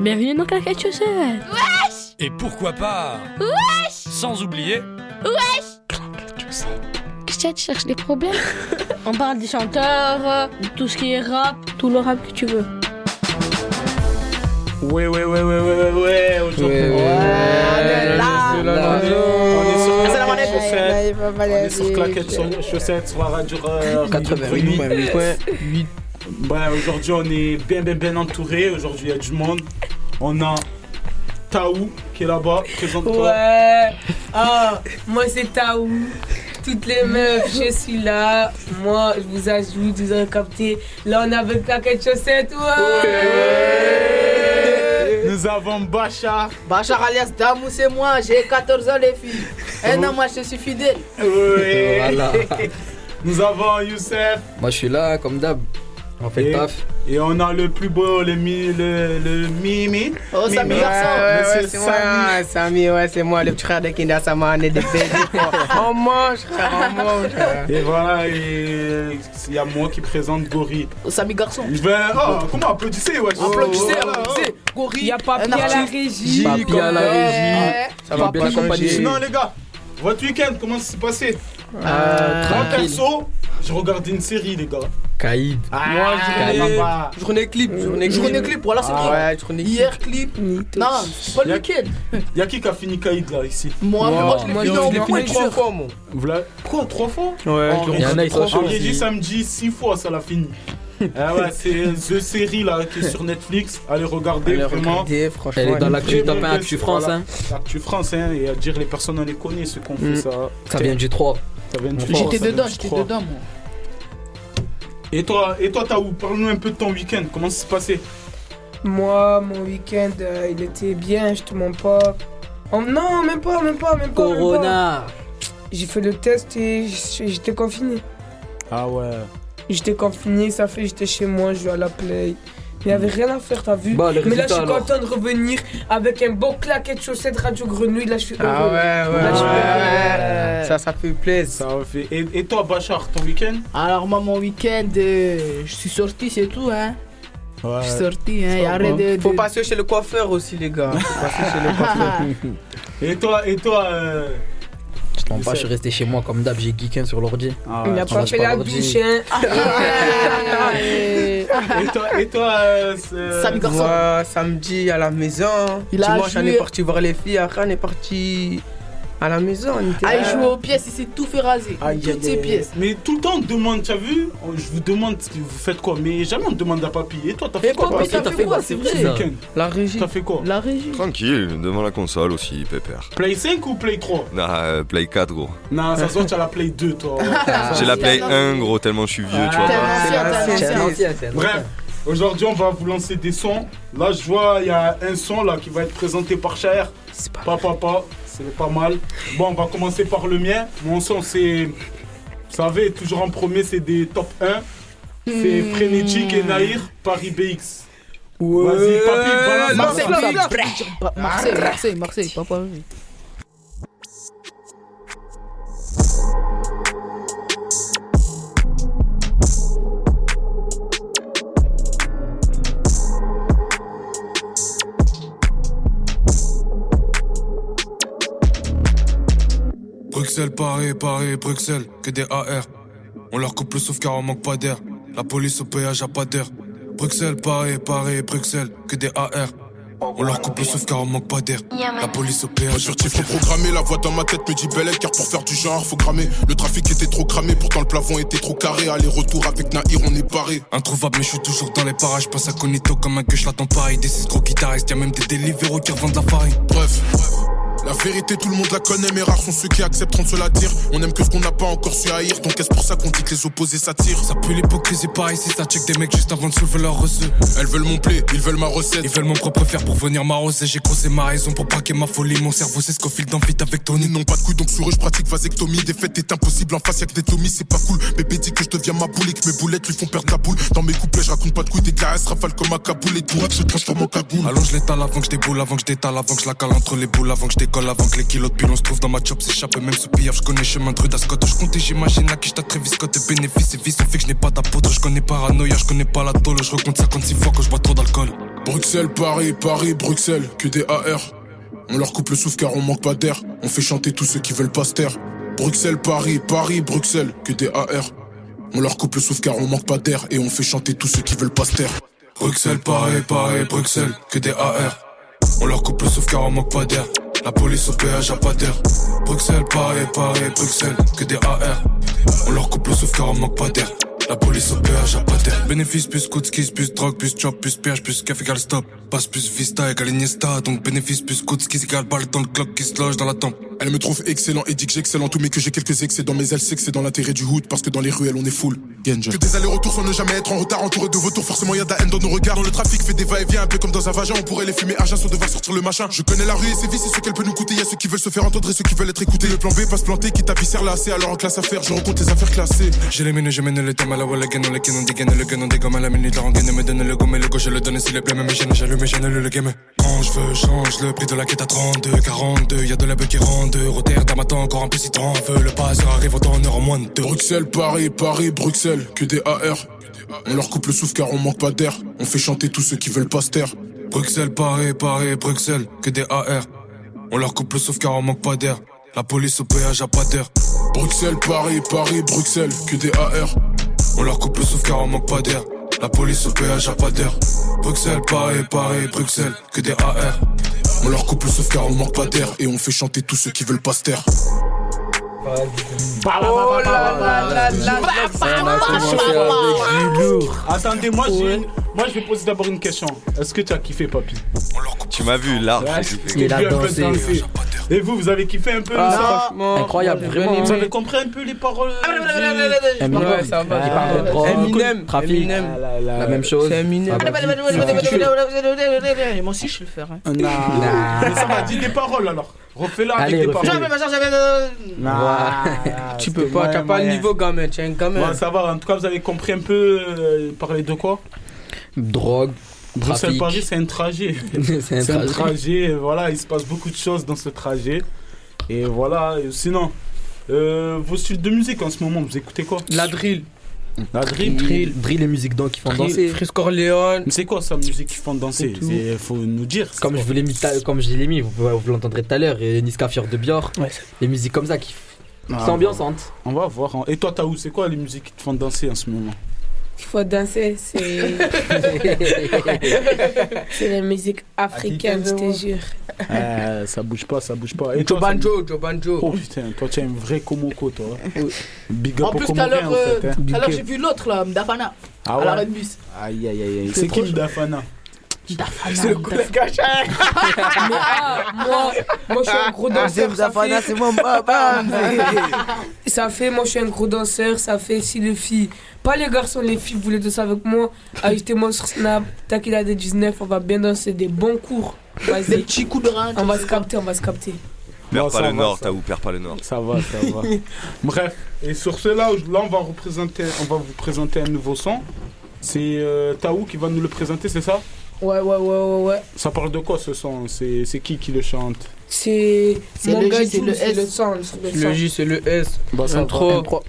Bienvenue dans Claquette Chaussette. Wesh Et pourquoi pas? Wesh Sans oublier Wesh Claquette Chaussette. Qu'est-ce que tu cherches des problèmes? On parle des chanteurs, de tout ce qui est rap, tout le rap que tu veux. Ouais, ouais, ouais, ouais, ouais, ouais, ouais. Aujourd'hui, Ouais, ouais, ouais, là, on est là. sur- on est sur Claquettes. Chaussettes. Ouais, On est sur Claquettes Chau- Chaussettes, sur la radio 88.8. Ouais, aujourd'hui, on est bien, bien, bien entouré. Aujourd'hui, il y a du monde. On a Taou qui est là-bas. Présente-toi. Ouais. Ah, moi c'est Taou. Toutes les meufs, je suis là. Moi, je vous ajoute, vous avez capté. Là, on est avec Claquette Chaussette. Ouais. Nous avons Bacha. Bachar alias Damou, c'est moi, j'ai 14 ans les filles. Un an, moi je suis fidèle. Ouais. Voilà. Nous avons Youssef. Moi je suis là comme d'hab. On fait Et- le taf. Et on a le plus beau, le, mi, le, le Mimi. Oh, Samy. Garçon. Ouais, ouais, c'est moi, Samy. Samy, ouais, c'est moi, le petit frère de Kinda Saman et de. On mange, frère, on mange. Et voilà, il y a moi qui présente Gori. Samy Garçon. Je vais. Oh, comment applaudissez, ouais? Applaudissez, Oh, applaudissez. Il Gorille. n'y a pas Un bien à la régie. Papi à la régie. Ça va bien Papi. accompagner. Sinon, les gars, votre week-end, comment ça s'est passé Euh, Moi, tranquille. perso, j'ai regardé une série, les gars. Caïd. Moi, journée, journée clip. Journée, journée clip, voilà, c'est Ah vrai. ouais, journée Hier, clip. Non, c'est pas le week-end. Y'a qui qui a fini Kaïd là, ici Moi, moi, je l'ai Moi, fini je l'ai fini de trois sûr. fois, moi. Quoi, trois fois Ouais, Oh, Il y en a, ils sont trois chauds fois. J'ai dit aussi. samedi, six fois, ça l'a fini. Ah ouais, c'est The Série là qui est sur Netflix. Allez regarder, Allez, vraiment. franchement. Elle est dans Une l'actu très top bonne 1 Actu France. voilà. Hein. Actu France, hein, et à dire les personnes on les connaît, ceux qui ont Mm. fait ça. Ça vient du 3. Ça vient du J'étais dedans, j'étais dedans, moi. Et toi, et toi, Taou, parle-nous un peu de ton week-end. Comment ça s'est passé? Moi, mon week-end, euh, il était bien, je te mens pas. Oh, non, même pas, même pas, même pas. Corona. J'ai fait le test et j'étais confiné. Ah ouais. J'étais confiné, ça fait j'étais chez moi, je jouais à la play. Il n'y avait rien à faire, t'as vu Bah, Mais là, je suis alors. content de revenir avec un beau claquette chaussette Radio Grenouille. Là, je suis heureux. Ah ouais, ouais, Là. Ça, ça fait plaisir. Ça fait. Et, et toi, Bachar, ton week-end? Alors moi mon week-end, euh, je suis sorti c'est tout hein. Ouais. Je suis sorti hein. Y a rien de, Faut de- passer chez le coiffeur aussi, les gars. Faut passer chez le coiffeur. Et toi, et toi, euh... Pas, je suis resté chez moi comme d'hab, j'ai geeké sur l'ordi. ah Il n'a pas fait la douche, hein. Et toi, et toi, euh, c'est- Samy Garçon. Moi, samedi à la maison. Il a Dimanche, on est parti voir les filles. Après, on est parti à la maison. On était Ah il joue aux pièces, il s'est tout fait raser. Aïe, Toutes aïe, ses pièces. Mais tout le temps on demande, tu as vu Je vous demande ce que vous faites quoi, mais jamais on demande à papy. Et toi, t'as fait quoi papy, t'as fait quoi, c'est ce vrai La régie. T'as fait quoi La régie. Tranquille, devant la console aussi, pépère. Play 5 ou Play 3 Nah, euh, Play 4, gros. Non, ça se voit, tu as la Play 2, toi. J'ai la Play un 1, gros, tellement je suis vieux, tu vois. Bref, aujourd'hui, on va vous lancer des sons. Là, je vois, il y a un son là qui va être présenté par Cher. Pas papa, c'est pas mal. Bon, on va commencer par le mien. Mon son, c'est. Vous savez, toujours en premier, c'est des top 1. C'est Frénétique et Naïr, Paris BX. Vas-y, papy, balance Marseille, la- Marseille, Ba- Marseille, Marseille, Marseille, pas Paris. Bruxelles, Paris, Paris, Bruxelles, que des AR. On leur coupe le souffle car on manque pas d'air. La police au péage a pas d'air. Bruxelles, Paris, Paris, Bruxelles, que des AR. On leur coupe le souffle car on manque pas d'air. La police au péage. Furtif, faut programmer, la voix dans ma tête me dit belle car pour faire du genre, faut cramer. Le trafic était trop cramé, pourtant le plafond était trop carré. Aller-retour avec Nahir, on est paré. Introuvable, mais je suis toujours dans les parages. Passe à Conito comme un gueule, je l'attends pareil. Des six gros guitaristes, y'a même des délivéraux qui revendent la farine. Bref. La vérité, tout le monde la connaît, mais rares sont ceux qui accepteront de se la dire. On aime que ce qu'on n'a pas encore su haïr, donc est-ce pour ça qu'on dit que les opposés s'attirent? Ça pue l'hypocrisie par ici, ça check des mecs juste avant de soulever leur reçu. Elles veulent mon play, ils veulent ma recette. Ils veulent mon propre fer pour venir m'arroser. J'ai creusé ma raison pour braquer ma folie. Mon cerveau, c'est ce qu'au fil d'un fit avec Tony. Ils n'ont pas de couilles, donc sur eux, je pratique vasectomie. Des fêtes est impossible, en face y'a que des tomies, c'est pas cool. Bébé dit que je deviens ma boule et que mes boulettes lui font perdre la boule. Dans mes couplets, je raconte pas de couilles, des glaces, rafale comme un caboule et tout, se transforme en cagoule. Allons, je l'étale avant que je déboule, avant que je détale, avant que je la cale entre les boules, avant que je. Avant que les kilos de pilon se trouvent dans ma chop s'échappe même sous pillage. Je connais chemin de rue d'Ascot. Je comptais, j'imagine la quiche, t'as très viscote. Bénéfices et vices ont fait que je n'ai pas d'apôtre. Je connais paranoïa, je connais pas la tôle. Je recompte 56 fois quand je bois trop d'alcool. Bruxelles, Paris, Paris, Bruxelles, que des AR. On leur coupe le souffle car on manque pas d'air. On fait chanter tous ceux qui veulent pas se taire. Bruxelles, Paris, Paris, Bruxelles, que des AR. On leur coupe le souffle car on manque pas d'air. Et on fait chanter tous ceux qui veulent pas se taire. Bruxelles, Paris, Paris, Bruxelles, que des AR. On leur coupe le souffle car on manque pas d'air. La police au péage a pas d'air. Bruxelles, Paris, Paris, Bruxelles, que des AR. On leur coupe le car on manque pas d'air. La police au péage à d'air. Bénéfice plus coup de skis, plus drogue, plus chop, plus péage, plus café égal stop. Passe plus vista égale Iniesta. Donc bénéfice plus coup de skis égale balle dans le clock qui se loge dans la tempe. Elle me trouve excellent et dit que j'excellent en tout, mais que j'ai quelques excès mais elle sait que c'est dans l'intérêt du hood parce que dans les ruelles on est full. Genja. Que des allers-retours sans ne jamais être en retard, entouré de vautours, forcément y a de la haine dans nos regards. Dans le trafic fait des va-et-vient, un peu comme dans un vagin, on pourrait les fumer argent sans devoir sortir le machin. Je connais la rue et ses vices et ce qu'elle peut nous coûter. Y a ceux qui veulent se faire entendre et ceux qui veulent être écoutés. Le plan B pas se planter, qui tapissèrent là, c'est alors en classe à faire. Je rencontre les affaires classées. J'ai les mènes, je mène les thèmes à la wall again, on les ken, on dégaine le gun, on dégomme à la minute, la rengaine, me donne le gomme et le gauche, je le donne s'il est plein, mais j'aime, j'allume, j'annule le game. Quand je veux, change le prix de la quête à 32, 42, y a de la beuh qui rentre, Rotterdam attend encore un peu si t'en veux, le passeur arrive autant en heure en moins de deux. Bruxelles, Paris, Paris, Bruxelles, que des AR. On leur coupe le souffle car on manque pas d'air. On fait chanter tous ceux qui veulent pas se taire. Bruxelles, Paris, Paris, Bruxelles, que des AR. On leur coupe le souffle car on manque pas d'air. La police au péage a pas d'air. Bruxelles, Paris, Paris, Bruxelles, que des AR. On leur coupe le souffle car on manque pas d'air. La police au péage a pas d'air. Bruxelles, Paris, Paris, Bruxelles, que des AR. On leur coupe le souffle car on manque pas d'air. Et on fait chanter tous ceux qui veulent pas se taire. Oh là là là là Attendez, moi, j'ai une- moi je vais poser d'abord une question. Est-ce que tu as kiffé, papy Tu m'as vu là. Il a dansé. Et vous, vous avez kiffé un peu Ah, ça Incroyable, vraiment. Vous avez compris un peu les paroles Ah, Eminem. Eminem. La même chose. Eminem. Ah bah, Moi aussi, je sais le faire. Hein. Mais ça m'a dit des paroles alors. Refais-la avec Allez, des refais-le. paroles. Tu peux pas, t'as pas le niveau gamin, tu es un gamin. Ouais, ça va, en tout cas, vous avez compris un peu euh, parler de quoi? Drogue. Bruxelles-Paris, c'est un trajet. C'est un C'est un trajet. trajet, euh, voilà, il se passe beaucoup de choses dans ce trajet. Et voilà, et sinon, euh, vos styles de musique en ce moment, vous écoutez quoi? La drill. La drill Drill, drill et musique donc qui font danser. Frisk Orléans. Mais c'est quoi ça, musique qui font danser? Il faut nous dire. Comme je vous l'ai mis, ta- comme je l'ai mis, vous, vous l'entendrez tout à l'heure, et Niska Fior de Bior, Ouais, les musiques comme ça qui Ah, c'est ambiançante. On va voir. Et toi, Taou, c'est quoi les musiques qui te font danser en ce moment? Il faut danser, c'est. c'est la musique africaine, je te jure. Euh, Ça bouge pas, ça bouge pas. Et Joe toi, ça- Banjo, Joe Banjo. Oh putain, toi tu es un vrai Komoko, toi. Big up En plus, tout à Comorien, l'heure, en euh, hein. tout à l'heure, j'ai vu l'autre là, Mdafana, Ah à la ouais? Redbus. Aïe aïe aïe aïe. C'est qui Mdafana? Mdafana. C'est le. Mais ah, moi, moi, je suis un gros danseur. Ça fait, c'est mon papa. ça fait, moi, je suis un gros danseur. Ça fait si les filles, pas les garçons, les filles voulaient danser avec moi. Ajoutez-moi sur Snap, Takila des 19, on va bien danser des bons cours. Des Vas-y, petits coups de rein. on va se capter, on va se capter. Perds Non, pas ça le va, nord, ça t'as où perds pas le nord. Ça va, ça va. Bref, et sur cela, là, on va, représenter, on va vous présenter un nouveau son. C'est euh, Taou qui va nous le présenter, c'est ça? Ouais, ouais, ouais, ouais, ouais. Ça parle de quoi ce son? C'est c'est qui qui le chante? C'est le gars, J, c'est le S. le son. c'est le. J, c'est le S. bah, ça.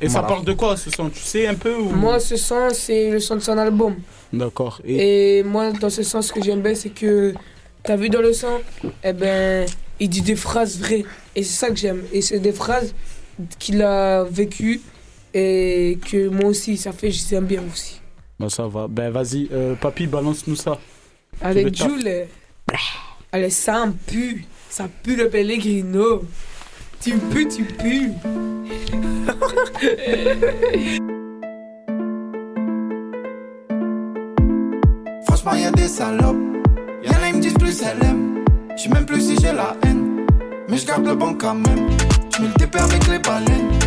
Et ça parle de quoi ce son? Tu sais un peu ou... Moi, ce son, c'est le son de son album. D'accord. Et... Et moi, dans ce sens, ce que j'aime bien, c'est que, t'as vu dans le son, eh ben, il dit des phrases vraies. Et c'est ça que j'aime. Et c'est des phrases qu'il a vécues et que moi aussi, ça fait, j'aime bien aussi. Bah, ça va. Ben vas-y, euh, papy, balance-nous ça. Avec. Jules, allez, ça en pue. Ça pue le Pellegrino. Tu pues, tu pues. Franchement, y a des salopes. Y'en a, ils me disent plus elle aime. J'sais même plus si j'ai la haine. Mais je garde le bon quand même. J'mets le TP avec les baleines.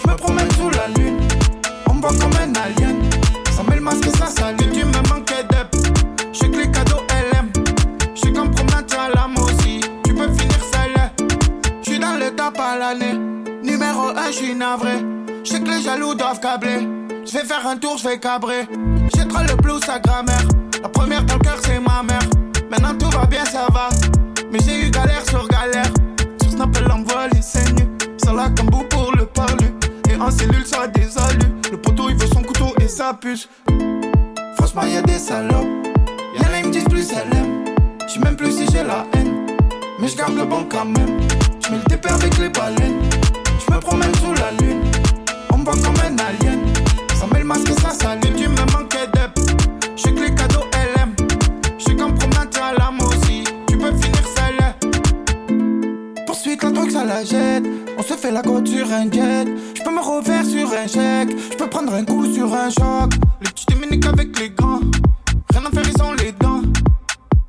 J'me promène sous la lune. On me voit comme un alien. Ça met le masque et ça salue. suis navré. Je sais que les jaloux doivent câbler. Je vais faire un tour, je vais cabrer. J'ai trop le plus à grammaire. La première dans le cœur, c'est ma mère. Maintenant tout va bien, ça va. Mais j'ai eu galère sur galère. Sur Snap, elle envoie les saignes. Ça la cambou pour le parler. Et en cellule, ça désalue. Le poteau, il veut son couteau et sa puce. Franchement, y'a des salopes. Y'en a, ils me disent plus, elle aime. J'suis même plus si j'ai la haine. Mais je garde le bon quand même. J'mets le TP avec les baleines. J'me promène sous la lune. On me voit comme un alien. Ça met le masque et ça s'allume. Tu me manquais d'ep. J'sais que les cadeaux, aime. J'sais qu'en promenade, t'as l'âme aussi. Tu peux finir seule. Poursuite, la drogue, ça la jette. On se fait la côte sur un jet. J'peux me refaire sur un chèque. J'peux prendre un coup sur un choc. Les petits Dominiques avec les grands. Rien à faire, ils ont les dents.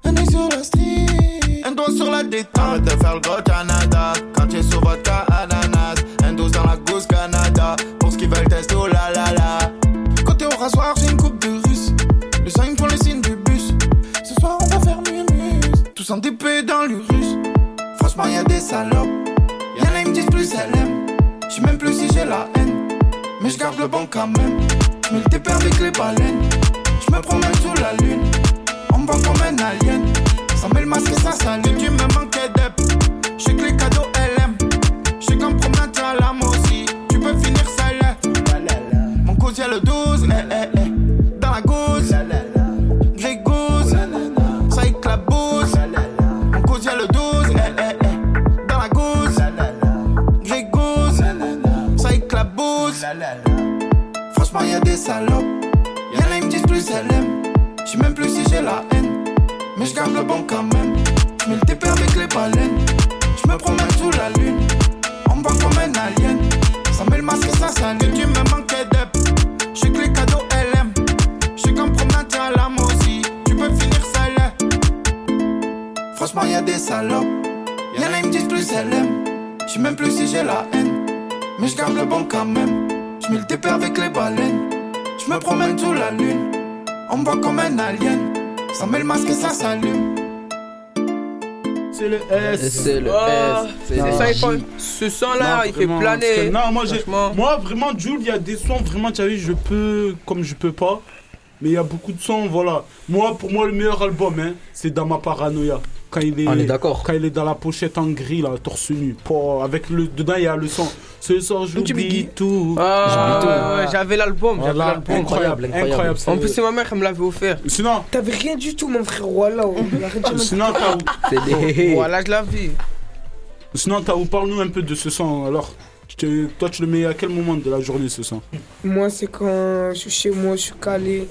Un œil sur la street. Un doigt sur la détente. Arrête de faire le gros Canada. Quand tu es sur vodka ananas. Tous en DP dans l'urus. Franchement, y'a des salopes. Y'en a, ils me disent plus elle aime. J'sais même plus si j'ai la haine. Mais j'garde le bon quand même. J'mets le TP avec les baleines. J'me promène sous la lune. On me comme un alien. Ça met le masque ça s'allume. Tu me manquais d'ep. J'sais que les cadeaux, Salopes. Y'en a, ils me disent plus elle aime. J'sais même plus si j'ai la haine. Mais j'garde le bon quand même. J'mets le TP avec les baleines. J'me promène sous la lune. On me comme un alien. Ça met le masque et ça s'allume. Tu me manquais d'ep. J'sais que les cadeaux, aime. J'sais qu'en promenade, t'as l'âme aussi. Tu peux finir seule. Franchement, y'a des salopes. Y'en a, ils me disent plus elle aime. J'sais même plus si j'ai la haine. Mais j'garde le bon quand même. J'mets le TP avec les baleines. J'me promène sous la lune. On me voit comme un alien. Ça met le masque et ça s'allume. C'est le S. C'est le Ah, S. C'est ça, il ce son-là, il fait planer. Non, moi, moi vraiment, Jules, il y a des sons, vraiment, tu as vu, je peux, comme je peux pas. Mais il y a beaucoup de sons, voilà. Moi, pour moi, le meilleur album, hein, c'est dans ma paranoïa. Quand il est, On est d'accord. Quand il est dans la pochette en gris, là, torse nu. Pour, avec le, dedans, il y a le son. Ce soir, j'oublie tout. Ah, j'avais l'album, j'avais Voilà, l'album. incroyable, incroyable. En plus, c'est ma mère qui me l'avait offert. Sinon, T'avais rien du tout, mon frère. Voilà. Sinon, t'as C'est des. Voilà, je l'avais. Sinon, Taou, parle-nous un peu de ce son. Alors, toi, tu le mets à quel moment de la journée, ce son? Moi, c'est quand je suis chez moi, je suis calé.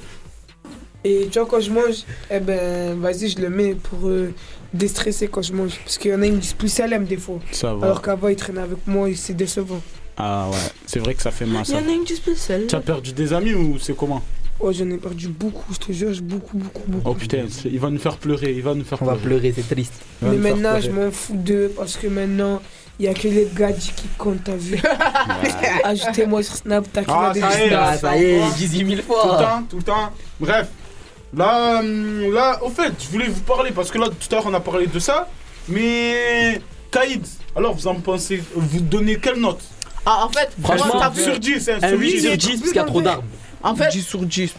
Et tu vois, quand je mange, eh ben, vas-y, je le mets pour euh, déstresser quand je mange. Parce qu'il y en a, ils me disent plus LM des fois. Ça va. Alors qu'avant, ils traînaient avec moi et c'est décevant. Ah ouais, c'est vrai que ça fait mal, Il y en a une qui se. Tu as perdu des amis ou c'est comment? Oh, j'en ai perdu beaucoup, je te jure, beaucoup, beaucoup, beaucoup. Oh putain, il va nous faire pleurer, il va nous faire On va pleurer. c'est triste. Mais maintenant, je m'en fous d'eux parce que maintenant, il n'y a que les gadgets qui comptent, t'as vu. Ajoutez-moi sur Snap, t'as Ah, des ça y est, Ah, ça y est, va. 18 000 Tout le fois. temps, tout le temps. Bref, là, hum, là, au fait, je voulais vous parler parce que là, tout à l'heure, on a parlé de ça. Mais, Kaïd, alors vous en pensez, vous donnez quelle note? Ah, en fait, Franchement, moi, t'as vu- Sur 10, hein, Un sur 8 10. sur 10 parce qu'il y a trop d'armes. En fait, 10 sur 10.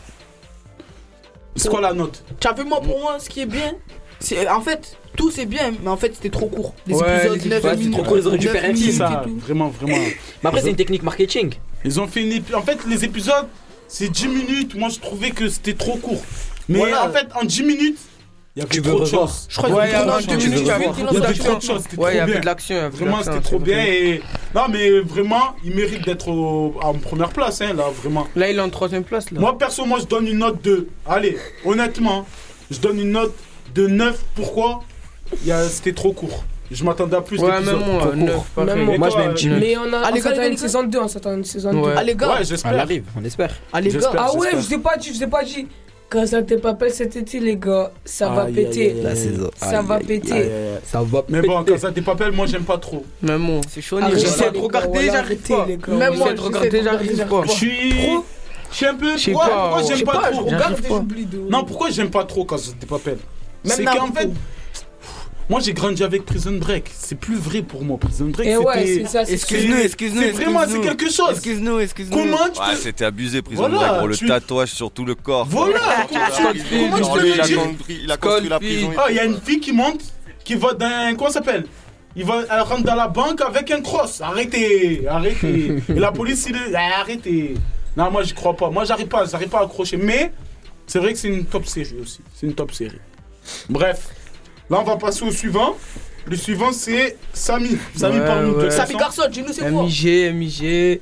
C'est quoi la note? tu as vu, moi, pour moi, ce qui est bien, c'est en fait, tout c'est bien, mais en fait, c'était trop court. Les Ouais, épisodes, les 9 épisodes, c'est minutes. trop court, ils auraient dû 9 faire un film, ça, vraiment, vraiment. Mais après, c'est une technique marketing. Ils ont fait une épi- En fait, les épisodes, c'est 10 minutes. Moi, je trouvais que c'était trop court. Mais Voilà. en fait, en 10 minutes, il y avait Tu veux trop de revoir. choses. Je crois Ouais, qu'il il y a trop en de deux choses. minutes, il y avait trop de choses. Ouais, il y avait de l'action. Vraiment, c'était trop bien. Et... Non, mais vraiment, il mérite d'être au- en première place, hein, là, vraiment. Là, il est en troisième place. Là. Moi, perso, moi, je donne une note de. Allez, honnêtement, je donne une note de 9. Pourquoi? Il y a- C'était trop court. Je m'attendais à plus Ouais, d'épisodes. même moi, Trop 9. court. Même moi. Moi, je mets un petit euh, 9. Mais on, a, Ah, on gars, une saison 2, on s'attend à une saison 2. Ouais. Ah, les gars, j'espère. arrive, on espère. ah, les gars. Ah ouais, je t'ai pas dit, je t'ai pas dit. Quand ça pas fait cet été, les gars, ça va Aïe, péter. aïe, aïe, La saison. Ça Aïe, va aïe, péter. aïe, aïe, aïe. Ça va Mais bon, quand ça t'es pas belle, moi, j'aime pas trop. Même moi. c'est chaud, J'essaie de regarder, j'arrive pas. Même moi, J'essaie de regarder, j'arrive pas. Je suis. Trop Je suis un peu. Pourquoi j'aime Je sais pas pas, trop? Non, pourquoi j'aime pas trop quand pas belle Même C'est qu'en fait, moi j'ai grandi avec Prison Break. C'est plus vrai pour moi. Prison Break, Et ouais, c'est ça, Excuse-nous, excuse-nous, c'est vraiment, c'est quelque chose. Excuse-nous, excuse-nous. Comment tu Ouais, peux. c'était abusé, Prison Voilà, Break, gros, le tu- tatouage sur tout le corps. Voilà, comment tu- peux il a dire construit, il a construit la prison. Ah, il y a une fille qui monte, qui va d'un. Comment ça s'appelle? Il va, elle rentre dans la banque avec un cross. Arrêtez, arrêtez. Et la police, il est. Ah, arrêtez. Non, moi, j'y crois pas. Moi, j'arrive pas, j'arrive pas à accrocher. Mais c'est vrai que c'est une top série aussi. C'est une top série. Bref, là, on va passer au suivant. Le suivant, c'est Samy. Samy, Ouais, parle-nous ouais. Samy Garçon, dis-nous c'est quoi MIG, MIG,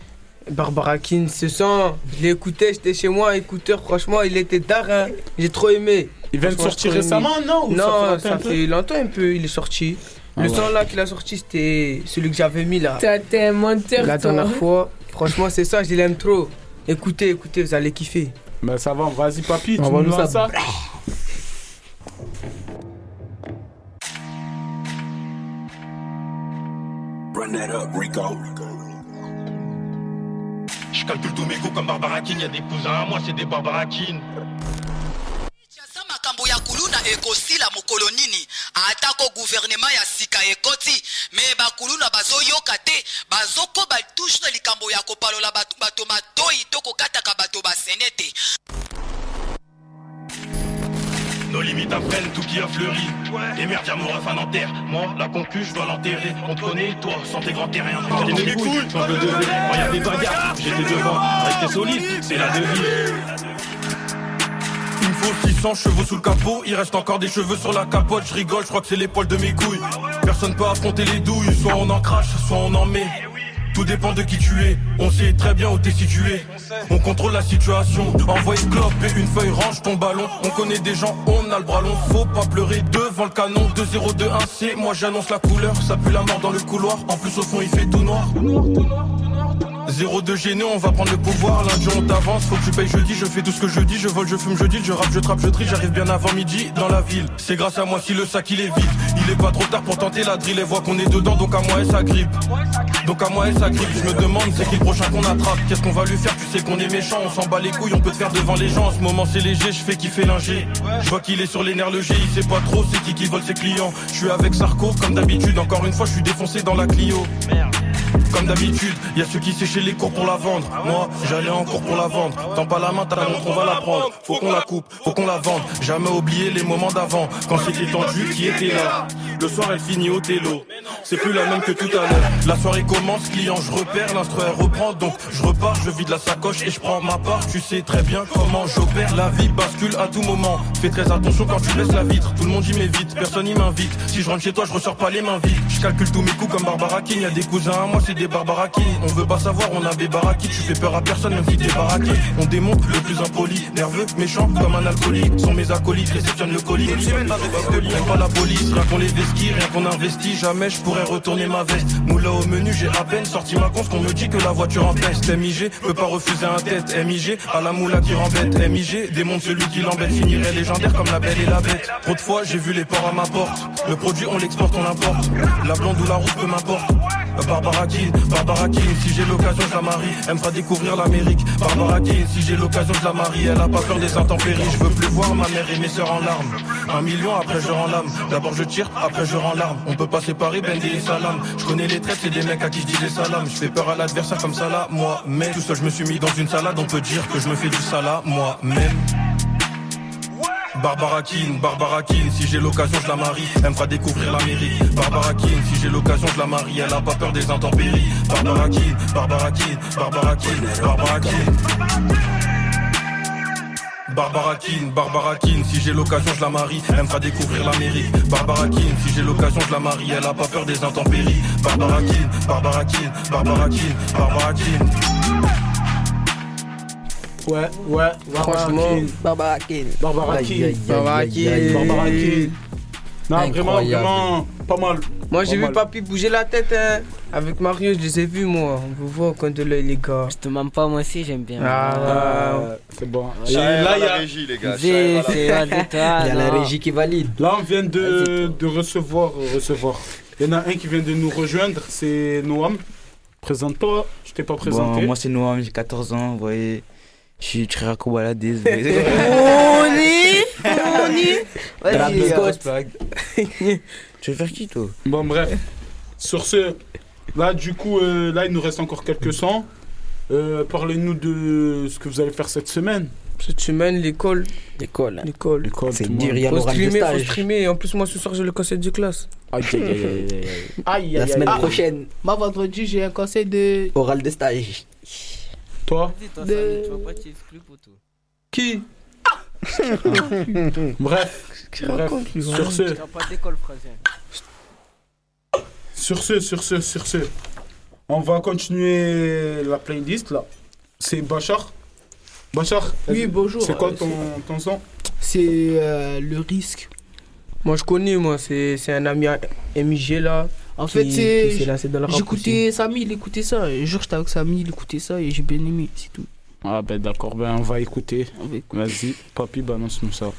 Barbara King, ce son, je l'ai écouté, j'étais chez moi, écouteur, franchement, il était tard, hein. j'ai trop aimé. Il vient de sortir récemment, non Ou ça fait Non, ça fait longtemps un peu, il est sorti. Ah Le ouais. son là qu'il a sorti, c'était celui que j'avais mis là. T'as- T'es un menteur, La dernière fois, franchement, c'est ça, je l'aime trop. Écoutez, écoutez, vous allez kiffer. Ben ça va, vas-y, papy, tu nous ça. Run that up, Rico. Je calcule tous mes coups comme Barbara King, y'a des cousins à moi, c'est des Barbara King. makambo ya kuluna ekosila mokolo nini atako guvernema ya sika ekoti me bakuluna bazoyoka te bazokoba tushe na likambo ya kopalola bato matoi to kokataka bato basene te Nos limites apprennent tout qui a fleuri. Et merde, y'a mon ref à Nanterre. Moi, la concu, je dois l'enterrer. On te connaît, toi, sans tes grands terriens. J'ai mes couilles, quand je devais. Quand y'a des bagarres, j'étais devant. Rester solide, c'est la devise. Il me faut 600 chevaux sous le capot, il reste encore des cheveux sur la capote, je rigole, je crois que c'est poils de mes couilles. Personne peut affronter les douilles, soit on en crache, soit on en met. Tout dépend de qui tu es, on sait très bien où t'es situé. On contrôle la situation, envoie clope et une feuille, range ton ballon. On connaît des gens, on a le bras long, faut pas pleurer devant le canon. 2-0-2-1-C, moi j'annonce la couleur, ça pue la mort dans le couloir. En plus au fond il fait tout noir. 0-2 gêné, on va prendre le pouvoir. Lundi on t'avance, faut que tu payes jeudi. Je fais tout ce que je dis, je vole, je fume, je deal, je rappe, je trappe, je trie. J'arrive bien avant midi dans la ville. C'est grâce à moi si le sac il est vide. Il est pas trop tard pour tenter la drill. Elle voit qu'on est dedans, donc à moi elle s'agrippe. Donc à moi elle s'agrippe. Je me demande c'est qui le prochain qu'on attrape? Qu'est-ce qu'on va lui faire? Tu sais qu'on est méchant, on s'en bat les couilles, on peut te faire devant les gens. En ce moment c'est léger, je fais kiffer l'ingé. Je vois qu'il est sur les nerfs le G, il sait pas trop c'est qui qui vole ses clients. Je suis avec Sarko comme d'habitude. Encore une fois, je suis défoncé dans la Clio. Comme d'habitude, y a ceux qui séchaient les cours pour la vendre. Moi, j'allais en cours pour la vendre. Tends pas la main, t'as la montre, on va la prendre. Faut qu'on la coupe, faut qu'on la vende. Jamais oublier les moments d'avant. Quand c'était tendu, qui était là Le soir, elle finit au télo. C'est plus la même que tout à l'heure. La soirée commence, client, je repère. L'instru, elle reprend. Donc, je repars, je vide la sacoche et je prends ma part. Tu sais très bien comment j'opère. La vie bascule à tout moment. Fais très attention quand tu laisses la vitre. Tout le monde y met vite, personne y m'invite. Si je rentre chez toi, je ressors pas les mains vides. Je calcule tous mes coups comme Barbara King. Y a des cousins à moi, c'est des Barbara King. On veut pas savoir, on a des baraki. Tu fais peur à personne, même si t'es baraqué. On démonte le plus impoli, nerveux, méchant comme un alcoolique. Sont mes acolytes, réceptionnent le colis. J'aime pas la police, rien qu'on les vestit, rien qu'on investit. Jamais je pourrais retourner ma veste. Moula au menu, j'ai à peine sorti ma conce qu'on me dit que la voiture en peste. MIG peut pas refuser un tête. MIG à la moula qui rembête. MIG démonte celui qui l'embête. Finirait légendaire comme la belle et la bête. Trop de fois, j'ai vu les porcs à ma porte. Le produit, on l'exporte, on l'importe. La blonde ou la rouge, peu m'importe. Barbara Barbara King, si j'ai l'occasion je la marie, elle me fera découvrir l'Amérique. Barbara King, si j'ai l'occasion je la marie, elle a pas peur des intempéries. Je veux plus voir ma mère et mes sœurs en larmes. Un million après je rends l'âme. D'abord je tire, après je rends l'arme. On peut pas séparer Bendy et Salam. Je connais les traits, c'est des mecs à qui je dis des salams. Je fais peur à l'adversaire comme ça là, moi. Mais tout seul je me suis mis dans une salade, on peut dire que je me fais du salat moi-même. Barbara Keane, Barbara si j'ai l'occasion je la marie, elle me fera découvrir l'Amérique. Barbara Keane, si j'ai l'occasion je la marie, elle a pas peur des intempéries. Barbara Keane, Barbara Keane, Barbara Keane, Barbara. Barbara Barbara si j'ai l'occasion je la marie, elle me fera découvrir l'Amérique. Barbara Keane, si j'ai l'occasion je la marie, elle a pas peur des intempéries. Barbara Keane, Barbara Keane, Barbara Barbara. Ouais, ouais, Franchement, Barbara King. Barbara King. Barbara. King. Barbara King. Non, vraiment, Incroyable. vraiment, pas mal. Moi, j'ai vu. Papy bouger la tête hein. avec Mario, je les ai vus, moi. On vous voit au coin de l'œil, les gars. Je te mens pas, moi aussi j'aime bien. Ah, Euh, c'est bon. Et là, il y la a, régie, les gars. La. Il y a la régie qui valide. là, on vient de, de recevoir, euh, recevoir. Il y en a un qui vient de nous rejoindre, c'est Noam. Présente-toi, je t'ai pas présenté. Bon, moi c'est Noam, j'ai 14 ans, vous voyez. Je suis très raccourbalade. On y On y Vas-y, Tu veux faire qui toi? Bon, bref. Sur ce, là, du coup, euh, là, il nous reste encore quelques sons. Euh, Parlez-nous de ce que vous allez faire cette semaine. Cette semaine, l'école. L'école. L'école. L'école, C'est monde. il y a Faut l'oral de streamer, faut stage. streamer. Et en plus, moi, ce soir, j'ai le conseil de classe. Aïe, aïe, aïe, aïe, aïe. Aïe, La aïe, semaine aïe. prochaine, Moi, vendredi, j'ai un conseil de. oral de stage. Toi de... Qui Bref, bref. Sur ce, pas sur ce, sur ce, sur ce, on va continuer la playlist là. C'est Bachar. Bachar, Oui, vas-y. bonjour. C'est quoi Euh, ton, ton son? C'est euh, le risque. Moi, je connais, moi. C'est c'est un ami à MIG, là. En qui- fait, c'est. J'écoutais Samy, il écoutait ça. Un jour, j'étais avec Samy, il écoutait ça et j'ai bien aimé, c'est tout. Ah ben d'accord, ben on va écouter. On va écouter. Vas-y, papy, balance-nous ça.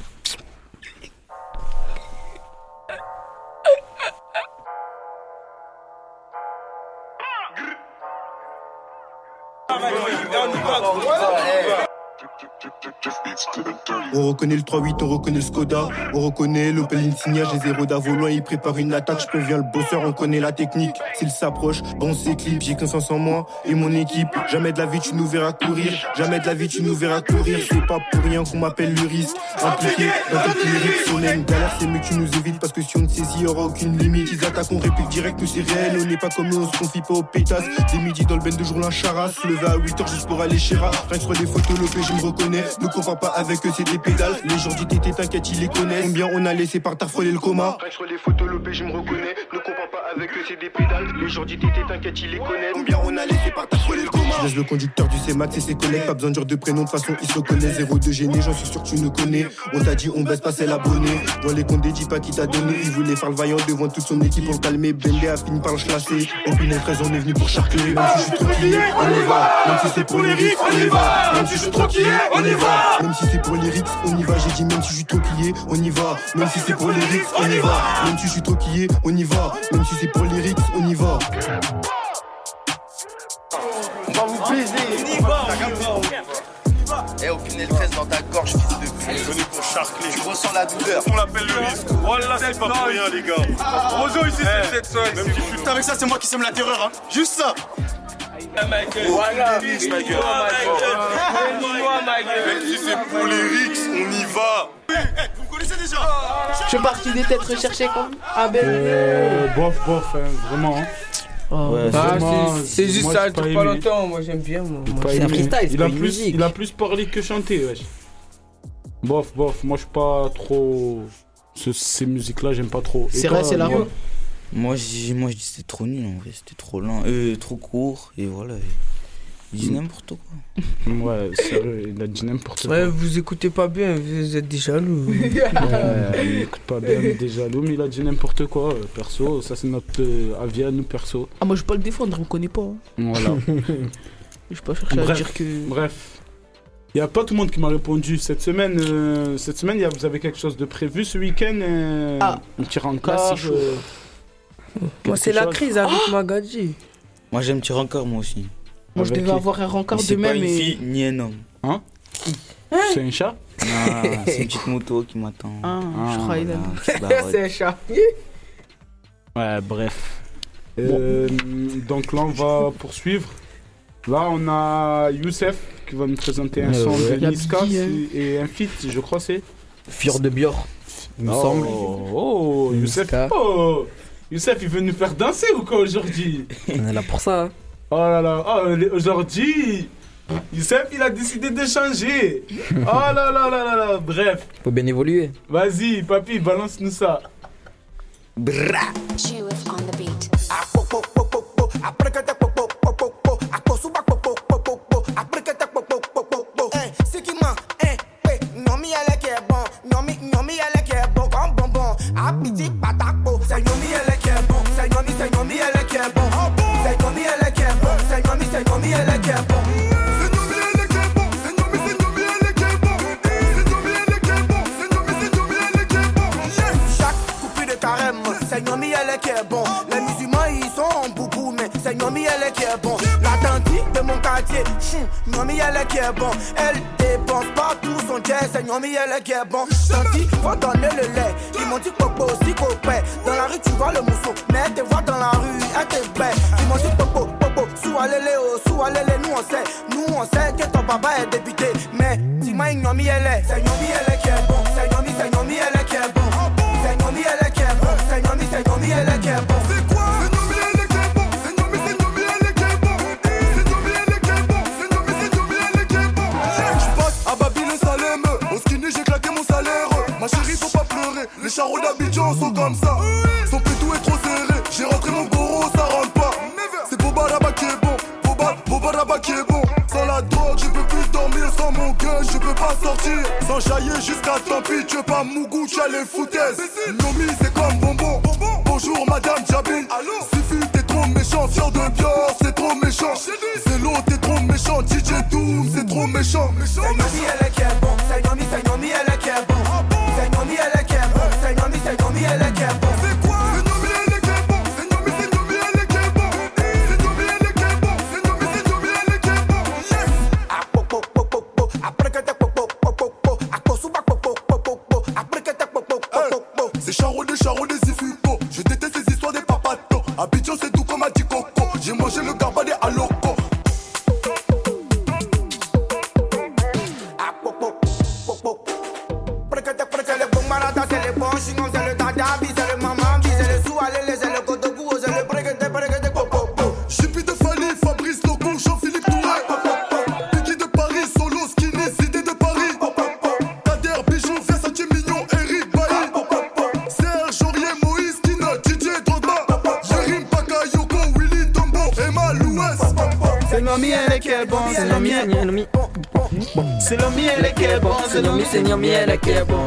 On reconnaît le 3-8, on reconnaît le Skoda, on reconnaît l'Opel Insignia, j'ai zéro d'avolant, il prépare une attaque, je préviens le bosseur, on connaît la technique. S'il s'approche, bon s'éclipse, j'ai confiance en moi et mon équipe. Jamais de la vie tu nous verras courir, jamais de la vie tu nous verras courir, c'est pas pour rien qu'on m'appelle le risque. Impliqué dans toutes les lyrics, si on a une galère, c'est mieux que tu nous évites parce que si on te saisit, y aura aucune limite. Ils attaquent, on réplique direct, nous c'est réel, on n'est pas comme eux, on se confie pas aux pétasses. Des midi dans le ben de jour la charas, se lever à 8h juste pour aller chez. Rien que sur les photos, l'OP, je me reconnais. Ne comprends pas avec eux, c'est des pédales. Les gens du TT, t'inquiète, ils les connaissent. Combien on a laissé par terre frôler le coma? Sur les photos, l'OP, je me reconnais. Ne comprends pas avec eux, c'est des pédales. Les gens du TT, t'inquiète, ils les connaissent. Combien on a laissé par terre frôler le coma? Je laisse le conducteur du C-Max et ses collègues. Pas besoin de dire de prénom, de toute façon, ils se reconnaissent. Zéro de gêné, j'en suis sûr que tu nous connais. On t'a dit, on baisse pas, c'est l'abonné. Dans les comptes des dis pas qui t'a donné. Il voulait faire le vaillant devant toute son équipe pour le calmer. Bendé a fini par le chlasser. Au final, 13, on est venu pour charcler. Même si je suis tranquille, on y va. Même si c'est pour les on y va. Même si je suis tranquille, on y va. Même si c'est pour les risques, on y va. J'ai dit, même si je suis tranquille, on y va. Même si c'est pour les risques, on y va. Même si je suis tranquille, on y va. Même si c'est pour les on y va. On va vous baiser. On y va, on y va. Eh, au final, 13 dans ta gorge, fils de pute. Venez pour charcler. Tu ressens la douleur. On l'appelle le risque. Voilà, c'est pas pour rien, les gars. Rozo ici, c'est cette soirée. Même si Putain, avec ça, c'est moi qui sème la terreur, hein. Juste ça. Voilà, Même si c'est pour les rix, on y va. Vous me connaissez déjà Je suis parti des têtes recherchées comme. Ah ben. Euh, bof, bof, hein, vraiment. hein. Ah, Vraiment, c'est- c'est juste moi, ça, j'ai dure pas pas aimé. longtemps. Moi, j'aime bien. Moi. J'ai Moi, pas c'est un aimé. freestyle, c'est il pas a une plus, musique. Il a plus parlé que chanté, wesh. Bof, bof, moi je suis pas trop. ce- ces musiques-là, j'aime pas trop. Et C'est toi, vrai, c'est la Léo robe. Moi, je dis, moi, je dis c'était trop nul en vrai, c'était trop lent, euh, trop court, et voilà. Il dit n'importe quoi. Ouais, sérieux, il a dit n'importe quoi. Ouais, vous écoutez pas bien, vous êtes des jaloux. Ouais, il écoute pas bien, il est déjà jaloux, mais il a dit n'importe quoi. euh, Perso, ça c'est notre euh, avis à nous perso. Ah, moi, je vais pas le défendre, on me connaît pas. hein. Voilà. Je vais pas chercher à bref, dire que. bref. Il n'y a pas tout le monde qui m'a répondu. Cette semaine, euh, cette semaine il y a- vous avez quelque chose de prévu ce week-end euh, Ah. Un petit rencard Moi, c'est la crise avec Magadji. Moi, j'aime tirer encore, moi aussi. Moi, je devais avoir un rencard Mais C'est demain, pas une fille ni un homme. Hein C'est un chat Non, c'est une petite moto qui m'attend. Ah, je crois qu'il a- petite barotte. c'est un chat. Ouais, bref. Euh, donc là, on va poursuivre. Là, on a Youssef qui va nous présenter un Ouais, son ouais. de Niska Biggie, hein. c'est- et un feat, je crois c'est. Fjord de Bior, il me oh, semble. Oh, Youssef. Oh, Youssef, il veut nous faire danser ou quoi aujourd'hui On est là pour ça. hein. Oh là là, oh, aujourd'hui, Youssef, il a décidé de changer. Oh là là là là là, bref. Faut bien évoluer. Vas-y, papy, balance-nous ça. Bra. Est bon, elle dépense partout son jet, c'est non, mi elle qui est bon, tanti, faut donner le lait,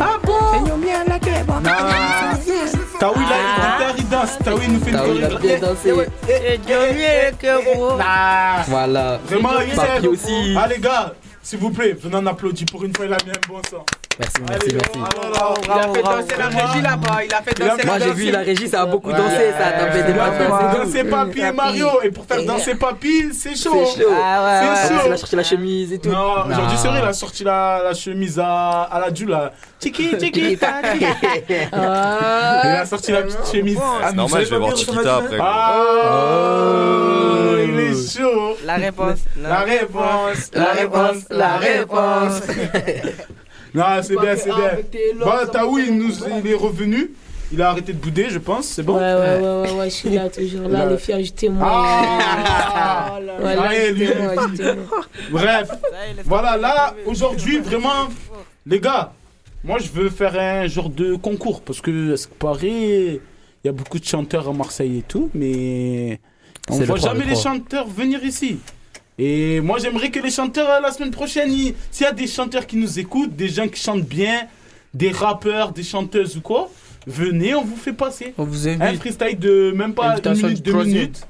Ah bon. Taoui là, il il danse. Taoui nous fait une chorégraphie. Ah, Voilà. Vraiment, il aussi. Ah les gars, s'il vous plaît, venez en applaudir. Pour une fois, il a mis un bon sang. Merci, Allez, merci. Il a fait danser la régie là-bas, il a fait danser Moi, la j'ai vu la régie, ça a beaucoup dansé, ça a tapé des Il a fait mains. danser Papy et Mario. Et pour faire danser Papy, c'est chaud. C'est chaud. Ah ouais, Il a cherché la chemise et tout. Non, aujourd'hui c'est vrai, il a sorti la, chemise à, à la. Tiki, tiki, tiki. Il a sorti la petite chemise. Ah, C'est normal, je vais voir Chiquita après. Ah, il est chaud. La réponse. La réponse, La réponse, la réponse. Non, c'est bien, c'est bien. Bah, Taoui, il, nous, il est revenu. Il a arrêté de bouder, je pense. C'est bon Ouais, ouais, ouais, ouais, ouais, je suis là toujours là, Là. les filles, ajoutez-moi. Ah Ouais, là, Allez, lui. ajoutez-moi, ajoutez-moi. Bref, voilà, là, aujourd'hui, vraiment, les gars, moi, je veux faire un genre de concours parce que, à ce qui paraît, il y a beaucoup de chanteurs à Marseille et tout, mais on ne le voit jamais le les chanteurs venir ici. Et moi, j'aimerais que les chanteurs, euh, la semaine prochaine, s'il y a des chanteurs qui nous écoutent, des gens qui chantent bien, des rappeurs, des chanteuses ou quoi, venez, on vous fait passer. On vous Un invite. freestyle de même pas une minute, deux minutes.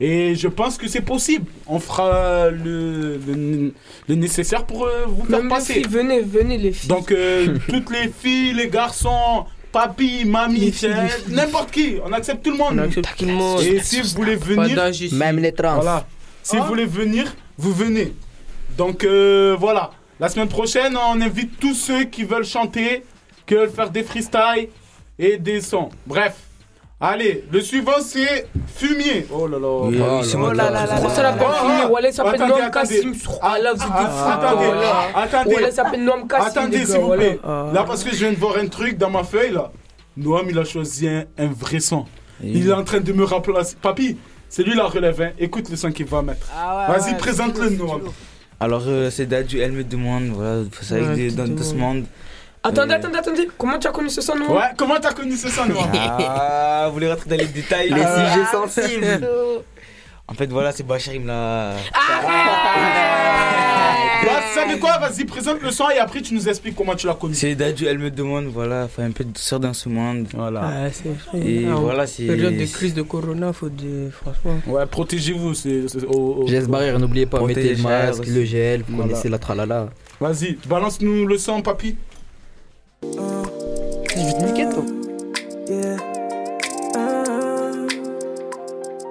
Et je pense que c'est possible. On fera le, le, le nécessaire pour euh, vous faire Même les passer. filles, venez, venez les filles. Donc, euh, toutes les filles, les garçons, papy, mamie, Les les n'importe qui, on accepte tout le monde. On accepte tout le monde. Et si vous voulez venir. Même les trans. voilà. Si vous voulez venir, vous venez. Donc euh, voilà. La semaine prochaine, on invite tous ceux qui veulent chanter, qui veulent faire des freestyles et des sons. Bref. Allez, le suivant c'est Fumier. Oh là là. Oh là là ça l'appelle Ah, ah. Ça s'appelle Attendez, Noam attendez. Kassim. Ah là, vous êtes des Ah, fous. attendez, s'appelle Noam Kassim. Attendez, s'il vous plaît. Là, parce que je viens de voir un truc dans ma feuille, là. Noam, il a choisi un, un vrai son. Il est en train de me remplacer. Papy, c'est lui la relève. hein. Écoute le son qu'il va mettre. Ah Vas-y, présente-le, Noam. Alors, euh, c'est Dadju, elle me demande, voilà, c'est avec Ouais, tu dans, dans ce monde. Attendez, Euh, attendez, attendez. Comment tu as connu ce son, non Ouais, comment t'as connu ce son, Noam Ah, vous voulez rentrer dans les détails? Les sujets sensibles. En fait, voilà, c'est Bachar, il me l'a. Tu savais quoi? Vas-y, présente le son et après tu nous expliques comment tu l'as connu. C'est Dadju, elle me demande, voilà, faut un peu de douceur dans ce monde. Voilà. Ah, c'est vrai. Et Ah, voilà, c'est. Période de crise de Corona, faut de. Franchement. Ouais, protégez-vous. c'est au- Geste barrière, n'oubliez pas, mettez le masque, aussi. le gel, vous Voilà. connaissez la tralala. Vas-y, balance-nous le son, papy. Je vais te niquer, toi. Yeah. Uh,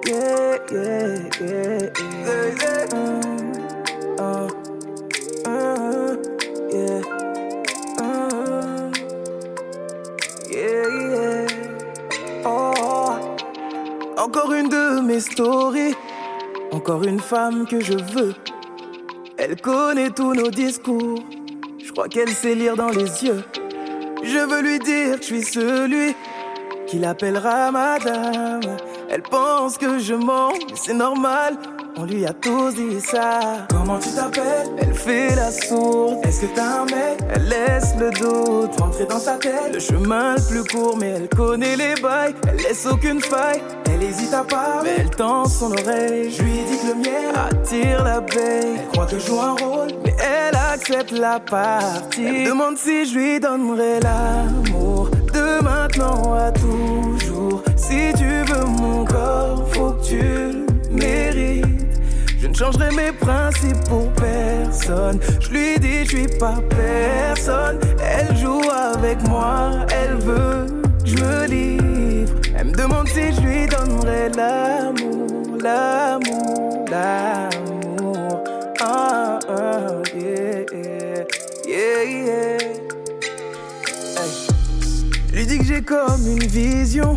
yeah, yeah, yeah, yeah. Mes stories. Encore une femme que je veux. Elle connaît tous nos discours. Je crois qu'elle sait lire dans les yeux. Je veux lui dire que je suis celui qui l'appellera madame. Elle pense que je mens, mais c'est normal. On lui a tous dit ça. Comment tu t'appelles? Elle fait la sourde. Est-ce que t'as un mec? Elle laisse le doute rentrer dans sa tête. Le chemin le plus court, mais elle connaît les bails. Elle laisse aucune faille. Elle hésite à parler, elle tend son oreille. Je lui dis que le miel attire l'abeille. Elle croit que je joue un rôle, mais elle accepte la partie. Elle demande si je lui donnerai l'amour de maintenant à toujours. Si tu veux mon corps, faut que tu le mérites. Je ne changerai mes principes pour personne. Je lui dis, je suis pas personne. Elle joue avec moi, elle veut je me livre. Elle me demande si je lui donnerai l'amour, l'amour, l'amour. Ah, ah, yeah, yeah, yeah. Lui dis que j'ai comme une vision,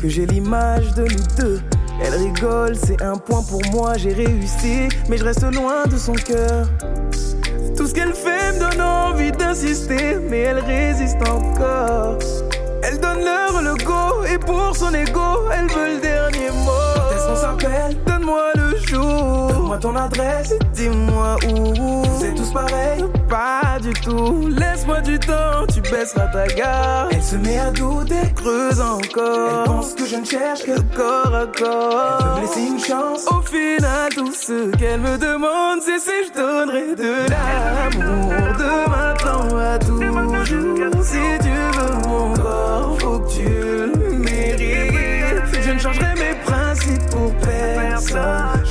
que j'ai l'image de nous deux. Elle rigole, c'est un point pour moi, j'ai réussi, mais je reste loin de son cœur. Tout ce qu'elle fait me donne envie d'insister, mais elle résiste encore. Elle donne l'heure le go, et pour son ego, elle veut le dernier mot. Quand est-ce qu'on s'appelle Donne-moi le jour. Donne-moi ton adresse, dis-moi où. C'est tous pareil Pas du tout. Laisse-moi du temps, tu baisseras ta garde. Elle se met à douter, creuse encore. Elle pense que je ne cherche que corps à corps. Elle veut me laisser une chance. Au final, tout ce qu'elle me demande, c'est si je donnerai de l'amour. De maintenant à toujours. Si tu veux mon corps, faut que tu changerai mes principes pour personne.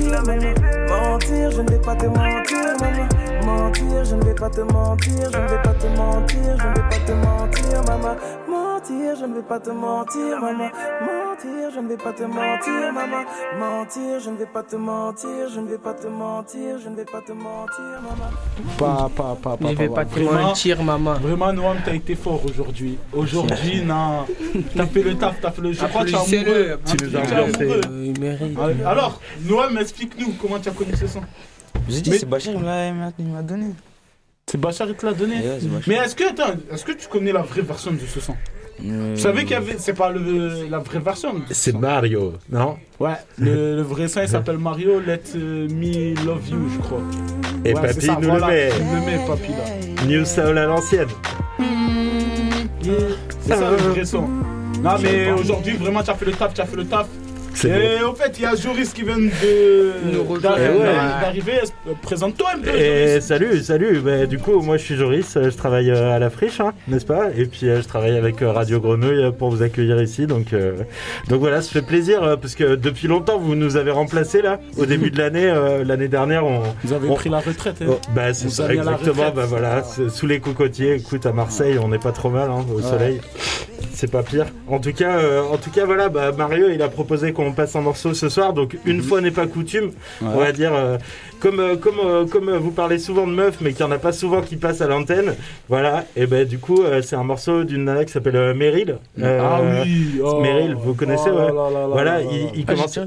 Mentir, je ne vais pas te mentir, maman. Mentir, je ne vais pas te mentir, je ne vais pas te mentir, je ne vais pas te mentir, maman. Mentir, je ne vais pas te mentir, maman. Mentir, je ne vais pas te mentir, maman. Mentir, je ne vais pas te mentir, je ne vais pas te mentir, je ne vais pas te mentir, maman. Pas, pas, pas, pas. Je vais pas te mentir, maman. Vraiment, Noam, t'as été fort aujourd'hui. Aujourd'hui, non. T'as fait le taf, t'as fait le. Je crois que tu es amoureux. Tu. Il mérite. Alors, Noam, explique-nous comment tu as connu ce son. J'ai dit, c'est Bachar, il me l'a- donné. C'est Bachar qui te l'a donné. Mais est-ce que, attends, est-ce que tu connais la vraie version de ce son? Euh, Tu savais qu'il y avait. C'est pas le, la vraie version. C'est Mario, non Ouais, le, le vrai son il s'appelle Mario Let euh, Me Love You, je crois. Et Ouais, Papy ça, nous voilà, le met. Il le met, Papy là. New Soul à l'ancienne. C'est ça le vrai son. Non, mais aujourd'hui, vraiment, tu as fait le taf, tu as fait le taf. C'est Et au fait, il y a Joris qui vient de d'arriver. Eh ouais. d'arriver. Euh, Présente-toi un peu. Et Joris. salut, salut. Bah, du coup, moi je suis Joris, euh, je travaille euh, à la friche, hein, n'est-ce pas? Et puis euh, je travaille avec euh, Radio Grenouille pour vous accueillir ici. Donc, euh, donc voilà, ça fait plaisir euh, parce que depuis longtemps vous nous avez remplacés là. Au début de l'année, euh, l'année dernière, on. Vous avez on- pris la retraite. hein. Oh, bah c'est ça exactement. Bah voilà, sous les cocotiers. Écoute, à Marseille, on n'est pas trop mal hein, au Ouais. soleil. C'est pas pire. En tout cas, euh, en tout cas, voilà, bah, Mario, il a proposé qu'on passe un morceau ce soir. Donc une fois n'est pas coutume, on va dire. Comme euh, comme euh, comme euh, vous parlez souvent de meufs, mais qu'il n'y en a pas souvent qui passent à l'antenne. Voilà. Et ben du coup, euh, c'est un morceau d'une nana qui s'appelle euh, Meryl. Euh, Ah oui, oh. Meryl, vous connaissez, Oh ouais. là là là voilà, là là il, là. il commence.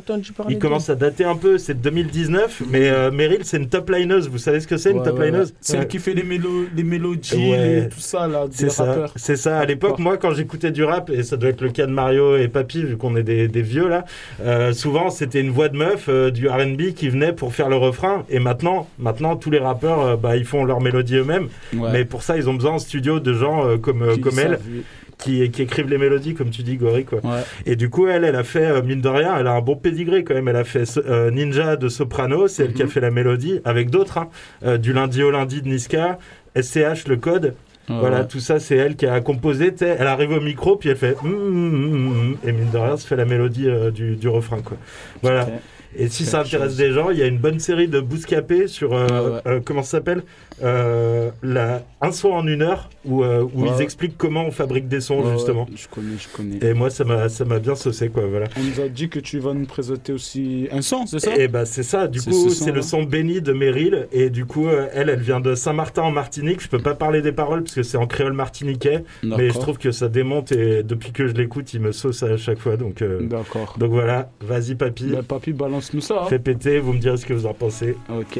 Il à dater un peu, c'est de 2019, mais euh, Meryl c'est une top lineuse, vous savez ce que c'est une Ouais, top ouais, lineuse? Ouais. Celle qui fait les, mélo- les mélodies Ouais. et tout ça, là, des C'est ça, rappeurs. c'est ça. À l'époque, moi, quand j'écoutais du rap, et ça doit être le cas de Mario et Papy, vu qu'on est des, des vieux là, euh, souvent c'était une voix de meuf euh, du R&B qui venait pour faire le refrain. Et maintenant, maintenant tous les rappeurs, euh, bah, ils font leur mélodie eux-mêmes. Ouais. Mais pour ça, ils ont besoin en studio de gens euh, comme, euh, comme elle, qui, qui écrivent les mélodies, comme tu dis, Gori. Quoi. Et du coup, elle, elle a fait, euh, mine de rien, elle a un bon pédigré quand même. Elle a fait euh, Ninja de Soprano, c'est elle qui a Mhm. fait la mélodie, avec d'autres, hein. Euh, du lundi au lundi de Niska, SCH, le code. Ouais, voilà, ouais. tout ça, c'est elle qui a composé. Elle arrive au micro, puis elle fait. mm, mm, mm, mm, et mine de rien, ça fait la mélodie du, du refrain. Quoi. Voilà. Et si ça intéresse chose. des gens, il y a une bonne série de Bouscapé sur. euh, Ouais, ouais. euh, comment ça s'appelle Euh, la, Un son en une heure, où, où ils expliquent comment on fabrique des sons, justement. je connais, je connais. Et moi, ça m'a ça m'a bien saucé, quoi. Voilà. On nous a dit que tu vas nous présenter aussi un son, c'est ça? Et bah c'est ça, du C'est coup ce c'est le son Béni de Meryl et du coup elle elle vient de Saint-Martin en Martinique, je peux pas parler des paroles parce que c'est en créole martiniquais mais je trouve que ça démonte et depuis que je l'écoute il me sauce à chaque fois donc D'accord. donc voilà, vas-y papy. Bah, papy balance nous ça. hein. Fais péter, vous me direz ce que vous en pensez. Ok.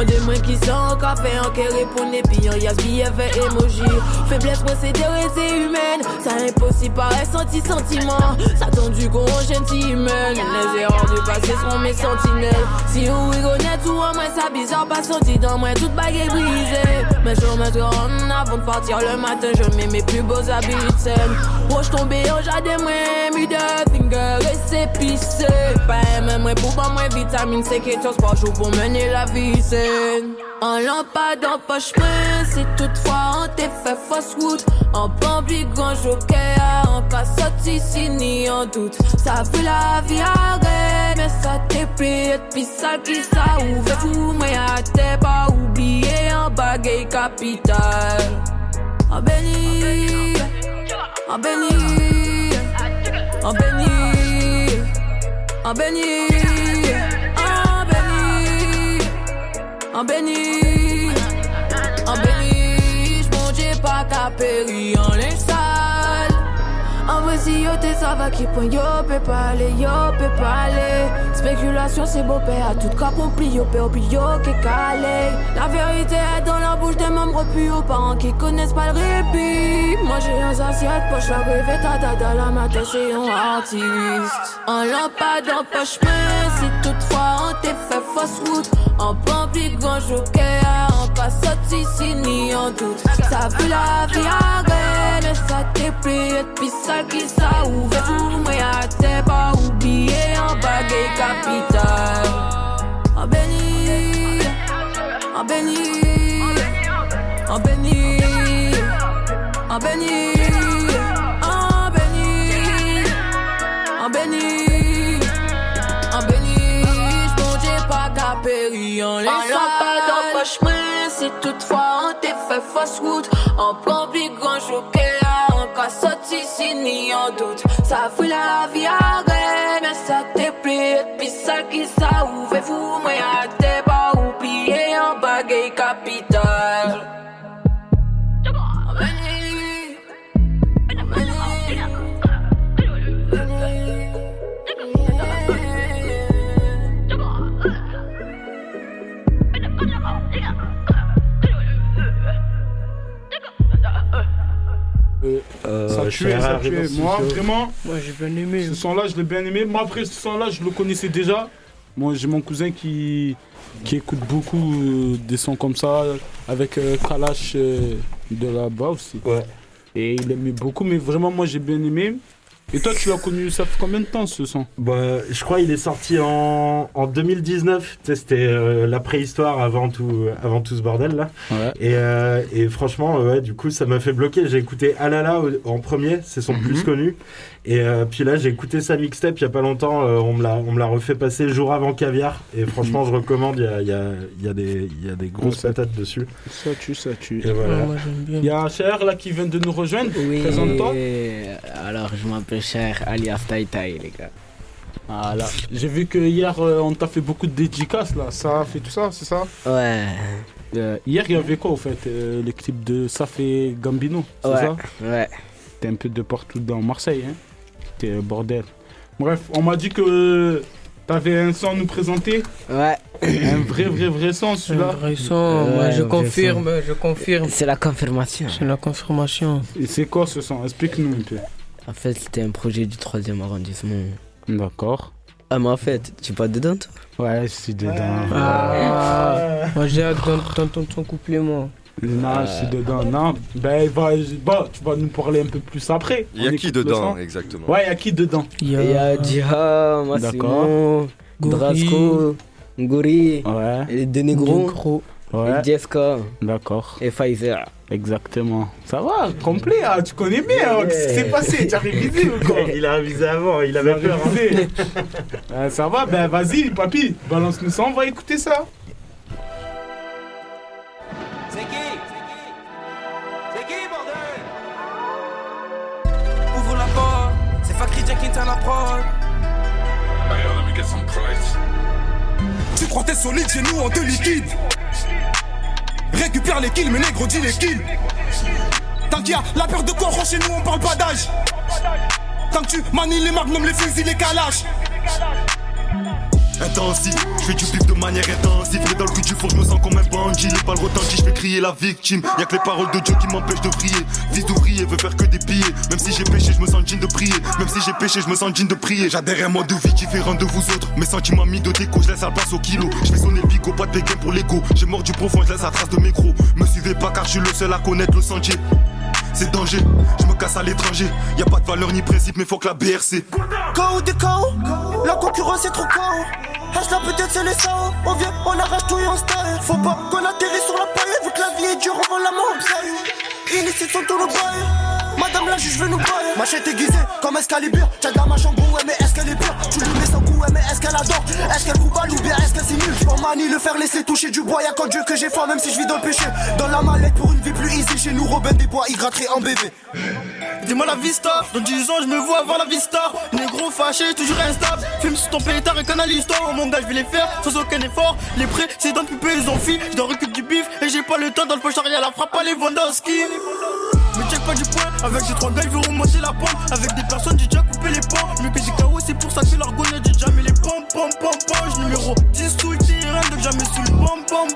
Logique. Mon moi qui sont en café, en qui répondent et puis en yas billet fait emoji. Faiblesse procédure c'est humaine, ça impossible par senti sentiment. Ça tendu gentil humaine, les erreurs du passé seront mes sentinelles. Si vous rigolez tout en moi, ça bizarre pas senti dans moi, toute baguette brisée. Mais je me en avant de partir le matin, je mets mes plus beaux habits de scène. Roche tombé en jardin, moi, de finger et c'est pissé. Pas moi pour pas moi vitamine C, 14 par jour pour mener la vie saine. En lampade en poche main, si toutefois on t'est fait fausse route. En bambi grand joker, en cas sorti si ni en doute. Ça fait la vie arrête, mais ça t'est payé puis ça qui ça ouvre fou, mais à t'es pas oublié en bagaille capitale. En béni, en béni, en béni, en béni, en béni, en béni, en béni, j'monge pas qu'à péri en sale. En vrai, si yo t'es ça va qui point yo peut pas aller, yo peut pas aller. Spéculation, c'est beau père, à tout cas compris, yo peut puis yo qui calé. La vérité est dans la bouche des membres plus aux parents qui connaissent pas le répit. Moi j'ai un assiette, poche la rêve, ta dada, la matin, c'est un artiste. En lampade, en poche main, si toutefois on t'est fait fausse route. En pampi, grand joker, en pas sorti, si ni en doute. Ça fait la vie arrête, mais ça t'est plié, puis ça qui ça ouvre tout, mais à t'es pas oublié en bagaille capitale. En béni, en béni, en béni, en béni, en béni, en béni, en béni, j'monge pas qu'à péri en les pas dans poche main, si toutefois on t'est fait fausse route, en public grand joker, en cas sorti si ni en doute, ça fait la vie arrête, mais ça t'est plié, puis ça qui ça ouvre vous, mais à t'es pas oublié en bagaille capitale. Ça je tue, serais ça tue. Moi, vraiment, Moi, j'ai bien aimé. ce son-là, je l'ai bien aimé. Moi, après, ce son-là, je le connaissais déjà. Moi, j'ai mon cousin qui, qui écoute beaucoup euh, des sons comme ça, avec euh, Kalash euh, de là-bas aussi. Et il aimait beaucoup, mais vraiment, moi, j'ai bien aimé. Et toi, tu l'as connu, ça fait combien de temps ce son? Bah, je crois qu'il est sorti en, en 2019. Tu sais, C'était euh, la préhistoire avant tout, avant tout ce bordel là. Et, euh, et franchement, euh, ouais, du coup, ça m'a fait bloquer. J'ai écouté Alala au- en premier, c'est son plus connu. Et euh, puis là, j'ai écouté sa mixtape il y a pas longtemps. euh, on me l'a, on me l'a refait passer jour avant caviar. Et franchement, je recommande. Il y a, il y a- il y a des, il y a des grosses patates dessus. Ça tue, ça tue. Et voilà. Il y a HR là qui vient de nous rejoindre. Présente-toi. Alors, je m'appelle Cher, alias Tai Tai, les gars. Voilà. J'ai vu que hier euh, on t'a fait beaucoup de dédicaces là, ça fait tout ça, c'est ça? Ouais. Euh, hier il y avait quoi au fait euh, Les clips de Saf et Gambino, c'est Ouais, ça? ouais. T'es un peu de partout dans Marseille, hein. Bordel. Bref, on m'a dit que t'avais un son à nous présenter. Ouais. Un vrai, vrai, vrai son, celui-là. Un vrai son, moi, je confirme, je confirme. C'est la confirmation. C'est la confirmation. Et c'est quoi ce son? Explique-nous un peu. En fait, c'était un projet du 3 arrondissement. D'accord. Ah, mais en fait, tu es pas dedans, toi? Ouais, je suis dedans. Ah, moi j'ai hâte d'entendre ton couplet, moi. Non, je suis dedans. Non, ben, va, bah, tu vas nous parler un peu plus après. Il y a qui le dedans, exactement Ouais, il y a qui dedans Il y a Diha, Massimo, Gori. Drasco, Gori, Ouais. et. Ouais. et Jessica, D'accord. et Pfizer. Exactement. Ça va, complet, hein, tu connais bien. hein, Qu'est-ce qui s'est passé Tu as révisé ou quoi Il a révisé avant, il avait peur. hein. révisé. Euh, ça va, ben vas-y, papy, balance-nous ça, on va écouter ça. Tu crois t'es solide chez nous, on te liquide. Récupère les kills, mais négro dis les kills. Tant qu'il y a la peur de coron chez nous, on parle pas d'âge. Tant que tu manies les magnums, les fusils, les calages. Intensif, je fais du bif de manière intensive. Mais dans le cul du four, je me sens comme un bandit. Les balles retenties, je fais crier la victime. Y'a que les paroles de Dieu qui m'empêchent de prier. Fils d'ouvrier veut faire que des pillés. Même si j'ai péché, je me sens digne de prier. Même si j'ai péché, je me sens digne de prier. J'adhère à un mode de vie différent de vous autres. Mes sentiments mis de déco, je laisse la place au kilo. Je fais sonner le pas de béguin pour l'ego. J'ai mort du profond, je laisse la trace de mes crocs. Me suivez pas car je suis le seul à connaître le sentier. C'est danger, je me casse à l'étranger. Y a pas de valeur ni principe, mais faut que la BRC. KO des KO, la concurrence est trop KO. Reste là peut-être c'est les SAO. On vient, on arrache tout et on style. Faut pas qu'on atterrisse sur la paille, vu que la vie est dure, on la mort. Initié sont tous nos bails. Nous bailler. Machette aiguisée comme Excalibur. T'as de la mâche en gros, ouais, mais est-ce qu'elle est pure? Tu lui mets son coup, ouais, mais est-ce qu'elle adore? Est-ce qu'elle coupe ou bien est-ce qu'elle simule On manie le faire laisser toucher du bois. Y'a qu'en Dieu que j'ai foi, même si je vis dans le péché. Dans la mallette pour une vie plus easy. Chez nous, Robin des Bois, gratterait en bébé. Dis-moi la vista, dans 10 ans je me vois avoir la vista Négro fâché, toujours instable Fume sur ton pétard et canalise toi Mon gars je vais les faire sans aucun effort Les précédents pupées ils ont fui Je récupérer du bif et j'ai pas le temps dans le poche arrière La frappe à Lewandowski Me check pas du point, avec ces trois gars ils remonter la pente Avec des personnes j'ai déjà coupé les pans Mieux que des KO c'est pour ça que l'argon j'ai déjà mis les pom pom pom pom Numéro 10 sous le terrain donc jamais sous le pom pom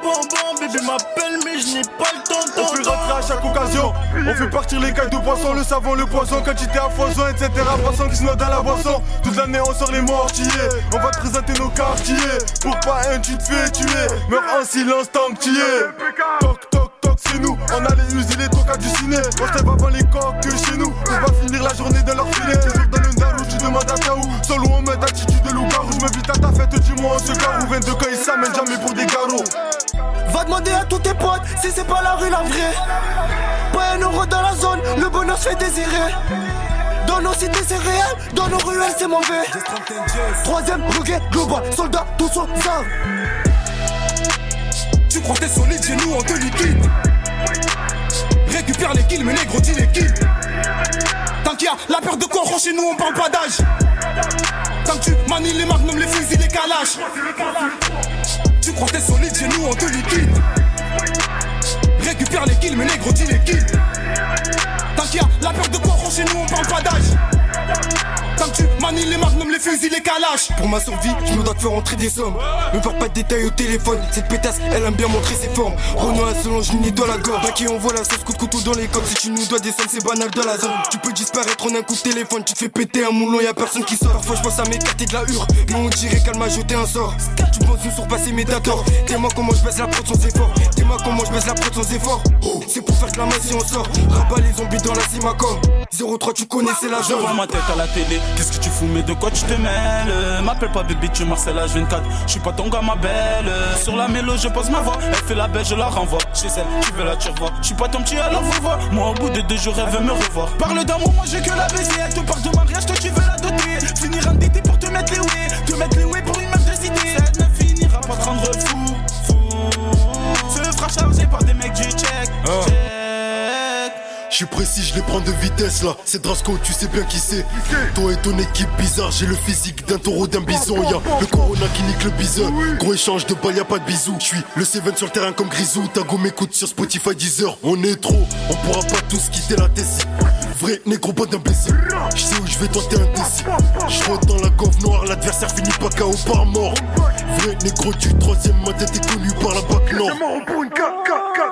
Bébé m'appelle mais je n'ai pas le temps On fait rentrer à chaque occasion. On fait partir les cailles de poisson, le savon, le poisson, quantité à foison, etc. Poisson qui se note dans la boisson. Toute l'année on sort les mortiers. On va te présenter nos quartiers. Pour pas un, tu te fais tuer. Meurs en silence tant que tu es. Toc, toc, toc, c'est nous. On a les user les tocs du ciné. On se lève avant les coques que chez nous. On va finir la journée dans leur filet. Toujours dans le darou, tu demandes à Kaou. Solo on met attitude de loup-garou. Je m'invite à ta fête, dis-moi on se garou. 22 quand ils s'amènent jamais pour des garrots. Va demander à tous tes potes si c'est pas la rue la vraie. Pas un euro dans la zone, le bonheur se fait désirer. Dans nos cités c'est réel, dans nos ruelles c'est mauvais. Troisième reggae global, soldats tous au sang. Tu crois t'es solide chez nous, on te liquide. Récupère les kills, mais négro dis les kills. Tant qu'il y a la peur de coron chez nous, on parle pas d'âge. Tant que tu manies les magnums, les fusils, les calages. Tu crois t'es solide chez nous, on te liquide. Récupère les kills, mais négro dis les kills. Tant qu'il y a la peur de coron chez nous, on parle pas d'âge. Que tu manies les magnums, les fusils, les calages. Pour ma survie, je me dois te faire rentrer des sommes. Me parle pas de détails au téléphone. Cette pétasse, elle aime bien montrer ses formes. Renault à Solange, je doit la gorge. qui envoie la sauce coup de couteau dans les coques. Si tu nous dois des sommes, c'est banal dans la zone. Tu peux disparaître en un coup de téléphone. Tu te fais péter un moulon, y a personne qui sort. Parfois, je pense à m'écarter de la hure. Mais on dirait qu'elle m'a jeté un sort. Tu penses nous surpasser mes d'accord. Dis-moi comment je baisse la prod sans effort. Dis-moi comment je baisse la prod sans effort. C'est pour faire de la main si on sort. Rabat les zombies dans la Simacom. 03, tu connais, c'est la vois ma tête à la télé, qu'est-ce que tu fous, mais de quoi tu te mêles? M'appelle pas bébé, tu Marcel H24, je suis pas ton gars, ma belle. Sur la mélo, je pose ma voix, elle fait la belle, je la renvoie. Chez elle, tu veux la tu revois, je suis pas ton petit, alors vous voir. Moi au bout de deux jours, elle veut me revoir. Parle d'amour, moi j'ai que la baiser, elle te parle de mariage, toi tu veux la doter. Finir un DT pour te mettre les ouais, te mettre les ouais pour une meuf de cité. Cette ne finira pas te rendre fou, fou. Se fera charger par des mecs du check, check Je suis précis, je les prends de vitesse là. C'est Drasco, tu sais bien qui c'est. Toi et ton équipe bizarre, j'ai le physique d'un taureau, d'un bison. Y'a le corona qui nique le bison. Gros échange de balles, y'a pas de bisous. Je suis le Seven sur le terrain comme Grisou. Ta go m'écoute sur Spotify Deezer. On est trop, on pourra pas tous quitter la Tessie. Vrai négro bon d'imbécile. Je sais où je vais tenter un décil. Je rentre dans la gauve noire, l'adversaire finit pas KO par mort. Vrai négro du troisième, ma tête est connue par la bac nord.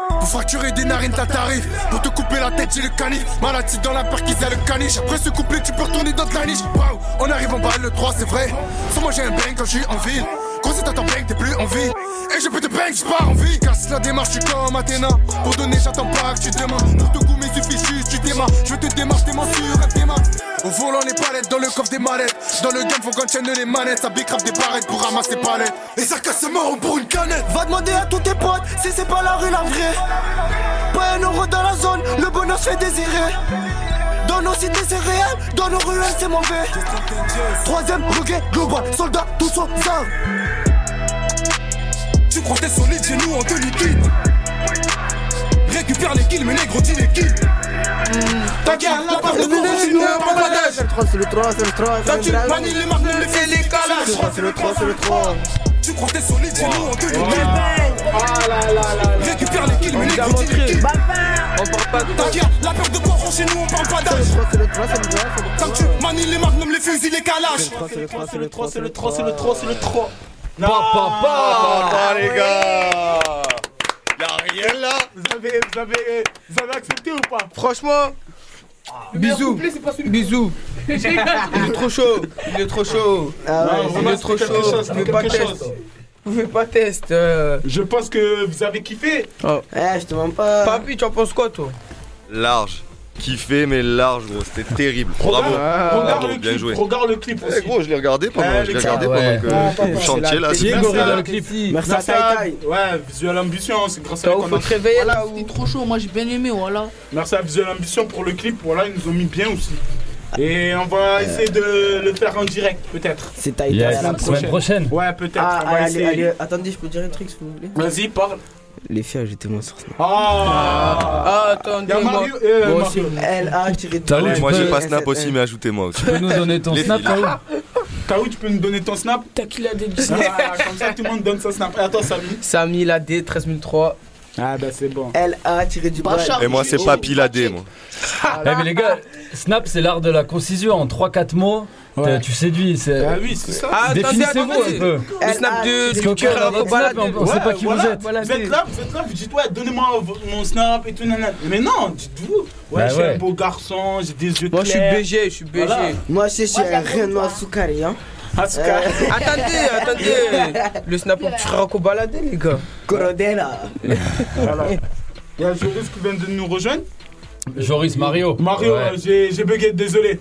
Pour fracturer des narines, t'as tarif. Pour te couper la tête, j'ai le canif. Maladie dans la perquise, a le caniche. Après ce couplet, tu peux retourner dans la niche. Waouh, on arrive en bas, le 3, c'est vrai. Sans moi, j'ai un bang quand je suis en ville. Quand c'est t'entends bang, t'es plus en vie. Et je peux te bang, je pars en vie. Casse la démarche, je suis comme Athéna. Pour donner, j'attends pas que tu demandes. Pour te goûter, il suffit juste, tu démarres. Je te démarche, t'es sur un démarre. Au volant, les palettes, dans le coffre des mallettes. Dans le game, faut qu'on tienne les manettes. Ça bicrave des barrettes pour ramasser palettes. Et ça casse mort pour une canette. Va demander à tous tes potes si c'est pas la rue la vraie. Pas un euro dans la zone, le bonheur se fait désirer. Dans nos cités c'est réel, dans nos ruelles c'est mauvais. Troisième bouquet global, soldats tous aux armes. Tu crois t'es solide chez nous, on te liquide. Récupère les kills, mais négro, dis les kills. T'inquiète, la part de cours, chez nous, on prend pas d'âge. C'est le 3, c'est le 3, c'est le 3. Quand tu manies les marques, les fais les calages. C'est le 3, c'est le 3. Tu crois t'es solide chez nous, on te liquide. Ah là là là. Récupère les kills, mais négro, dis les kills. On parle pas de T'inquiète, la paire de cours, chez nous, on parle pas d'âge. C'est le 3, c'est le 3, c'est le 3. Quand tu manies les marques, les fusils, les calages. C'est le 3, c'est le 3, c'est le 3, c'est le 3, c'est le 3. Non, Papa, les gars Y'a rien là Vous avez, vous avez, vous avez accepté ou pas? Franchement, bisous. Bisous. Il est trop chaud. Il est trop chaud. Ah ouais, il on est trop chaud. chose, Vous pas test. Vous pouvez pas test. euh. Je pense que vous avez kiffé. Oh. Eh, je te mens pas. Papi, tu en penses quoi, toi? Large. Kiffé, mais large, gros. C'était terrible. Bravo. Regarde, regarde Bravo, le bien clip, joué. regarde le clip aussi. Eh, gros, je l'ai regardé pendant, Eh, je l'ai les regardé gars, pendant ouais. que Ah, vous chantiez là. Merci c'est- dans le clip. Merci à Merci à- Tai Tai. Ouais, Visual Ambition, c'est grâce à où qu'on a- te réveiller là C'était trop chaud, moi j'ai bien aimé, voilà. Merci à Visual Ambition pour le clip. Voilà, ils nous ont mis bien aussi. Et on va essayer de le faire en direct, peut-être. C'est Tai Tai Yes, à la semaine prochaine. Ouais, peut-être. Ah, on va allez, essayer. allez, attendez, je peux dire un truc s'il vous plaît Vas-y, parle. Les filles, ajoutez-moi sur Snap. Ah, Ah, attendez, Y'a moi. Euh, Mario. aussi. L-A tiré de Salut, Ouais, tu Moi j'ai pas Snap aussi, mais ajoutez-moi aussi. Tu peux nous donner ton Les snap. Kaou Kaou, tu peux nous donner ton snap T'as qui l'a Ah, Comme ça, tout le monde donne son snap. Toi, Samy. Samy, la D, 13003. Ah, bah c'est bon. L-A tiré du bras. Et moi c'est Papy Ladé, moi. Eh, mais les gars, snap c'est l'art de la concision en 3-4 mots. Ouais. Tu séduis, c'est. Ah oui, c'est ça. Ah, Définissez-vous un peu. Le snap de Parce snap, on, on sait pas qui voilà, vous êtes. Voilà, Vous êtes là, vous êtes là, vous dites ouais, donnez-moi mon snap et tout, nanana. Mais non, dites-vous, ouais, Bah je suis ouais. un beau garçon, j'ai des yeux Moi, je suis clairs. BG, je suis BG. Voilà. Moi, je suis un Renoir Soukari, hein. Carré. Attendez, attendez. Le snap tu seras baladé, les gars. Corodella. Voilà. Il y a Joris qui vient de nous rejoindre. Joris Mario. Mario, Ouais. euh, j'ai j'ai bugué, désolé.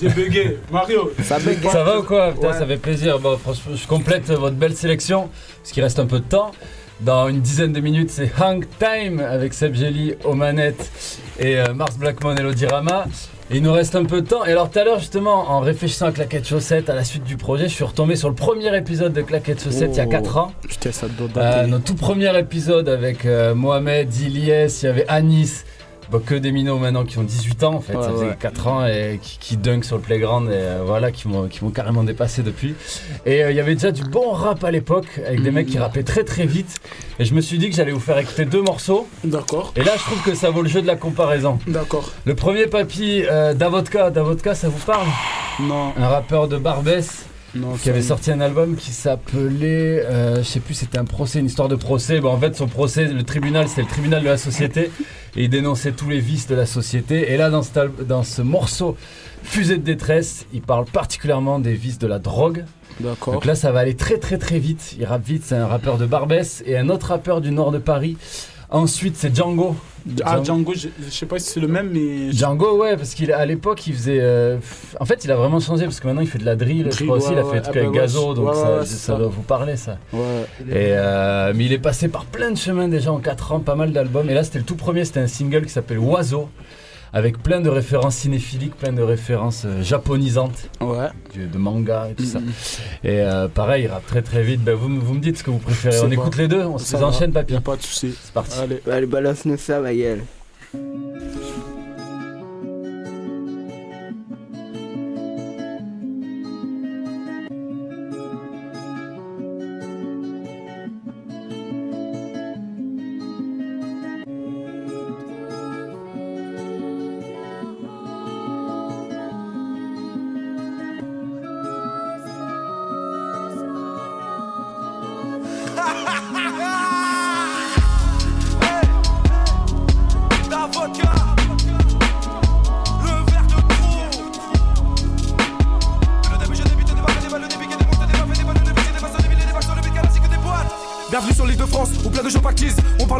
J'ai bugué. Mario. Ça bug. Ça va ou quoi Putain, Ouais. ça fait plaisir. Bon, franchement, je complète votre belle sélection, parce qu'il reste un peu de temps. Dans une dizaine de minutes, c'est Hang Time avec Seb Jelly aux manettes et euh, Mars Blackmon et Lodirama. Il nous reste un peu de temps. Et alors tout à l'heure, justement, en réfléchissant à Claquette Chaussette, à la suite du projet, je suis retombé sur le premier épisode de Claquette Chaussette il y a 4 ans. Putain, ça doit Euh, notre tout premier épisode avec euh, Mohamed, Ilyes, il y avait Anis. Que des minots maintenant qui ont 18 ans en fait, Ouais, ça faisait ouais. 4 ans et qui, qui dunk sur le playground et euh, voilà, qui m'ont qui m'ont carrément dépassé depuis. Et euh, il y avait déjà du bon rap à l'époque avec des mecs qui rappaient très très vite. Et je me suis dit que j'allais vous faire écouter deux morceaux. D'accord, Et là, je trouve que ça vaut le jeu de la comparaison. d'accord. Le premier papy, euh, Davodka. Davodka, ça vous parle? Non, Un rappeur de Barbès non. qui avait sorti un album qui s'appelait, euh, je sais plus, c'était un procès, une histoire de procès. Bon, en fait, son procès, le tribunal, c'était le tribunal de la société, et il dénonçait tous les vices de la société. Et là, dans, cet dans ce morceau, Fusée de détresse, il parle particulièrement des vices de la drogue. D'accord. Donc là, ça va aller très très très vite. Il rappe vite, c'est un rappeur de Barbès et un autre rappeur du nord de Paris. Ensuite, c'est Django. Ah, Django, je, je sais pas si c'est le même, mais. Django, ouais, parce qu'à l'époque, il faisait. euh, En fait, il a vraiment changé parce que maintenant, il fait de la drill. je Drill, crois aussi, il a fait ouais. des trucs Ah avec bah Gazo, donc ouais, ça, doit vous parler, ça. Ouais. Et euh, mais il est passé par plein de chemins déjà en 4 ans, pas mal d'albums. Et là, c'était le tout premier, c'était un single qui s'appelle Oiseau, avec plein de références cinéphiliques, plein de références euh, japonisantes, Ouais. du- de manga et tout ça. Mhm. Et euh, pareil, il rappe très très vite. Ben, vous, me- vous me dites ce que vous préférez. On pas. écoute les deux, on se enchaîne, papy. Y a pas de souci. C'est parti. Allez. Allez, balance-nous ça, ma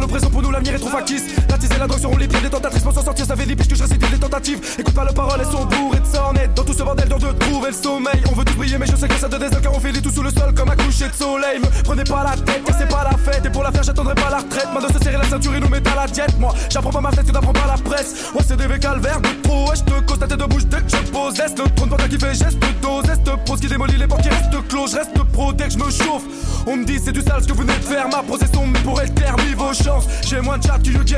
au présent pour nous, l'avenir est trop factice. La la drogue seront les pieds des tentatrices pour s'en sortir. Ça fait des piches que je récidive des tentatives. Écoute pas leurs paroles, elles sont bourrées de sornettes. Dans tout ce bordel, dur de trouver le sommeil. On veut tout briller, mais je sais que ça désert car on fait les tout sous le sol comme un coucher de soleil. Me prenez pas la tête, car c'est pas la fête. Et pour la faire, j'attendrai pas la retraite. Main de se serrer la ceinture et nous mettre à la diète. Moi, j'apprends pas ma fête, tu n'apprends pas la presse. Ouais, c'est des calvaires de trop. Ouais, je te cause ta tête de bouche dès que je pose. Laisse le trône qui fait geste dose. Est pose qui démolit les portes qui restent clos. Je reste pro dès que je me chauffe. On me dit c'est du sale ce que vous venez de faire. Ma procession, mais pour mis vos chances. J'ai moins de chat que Hugh.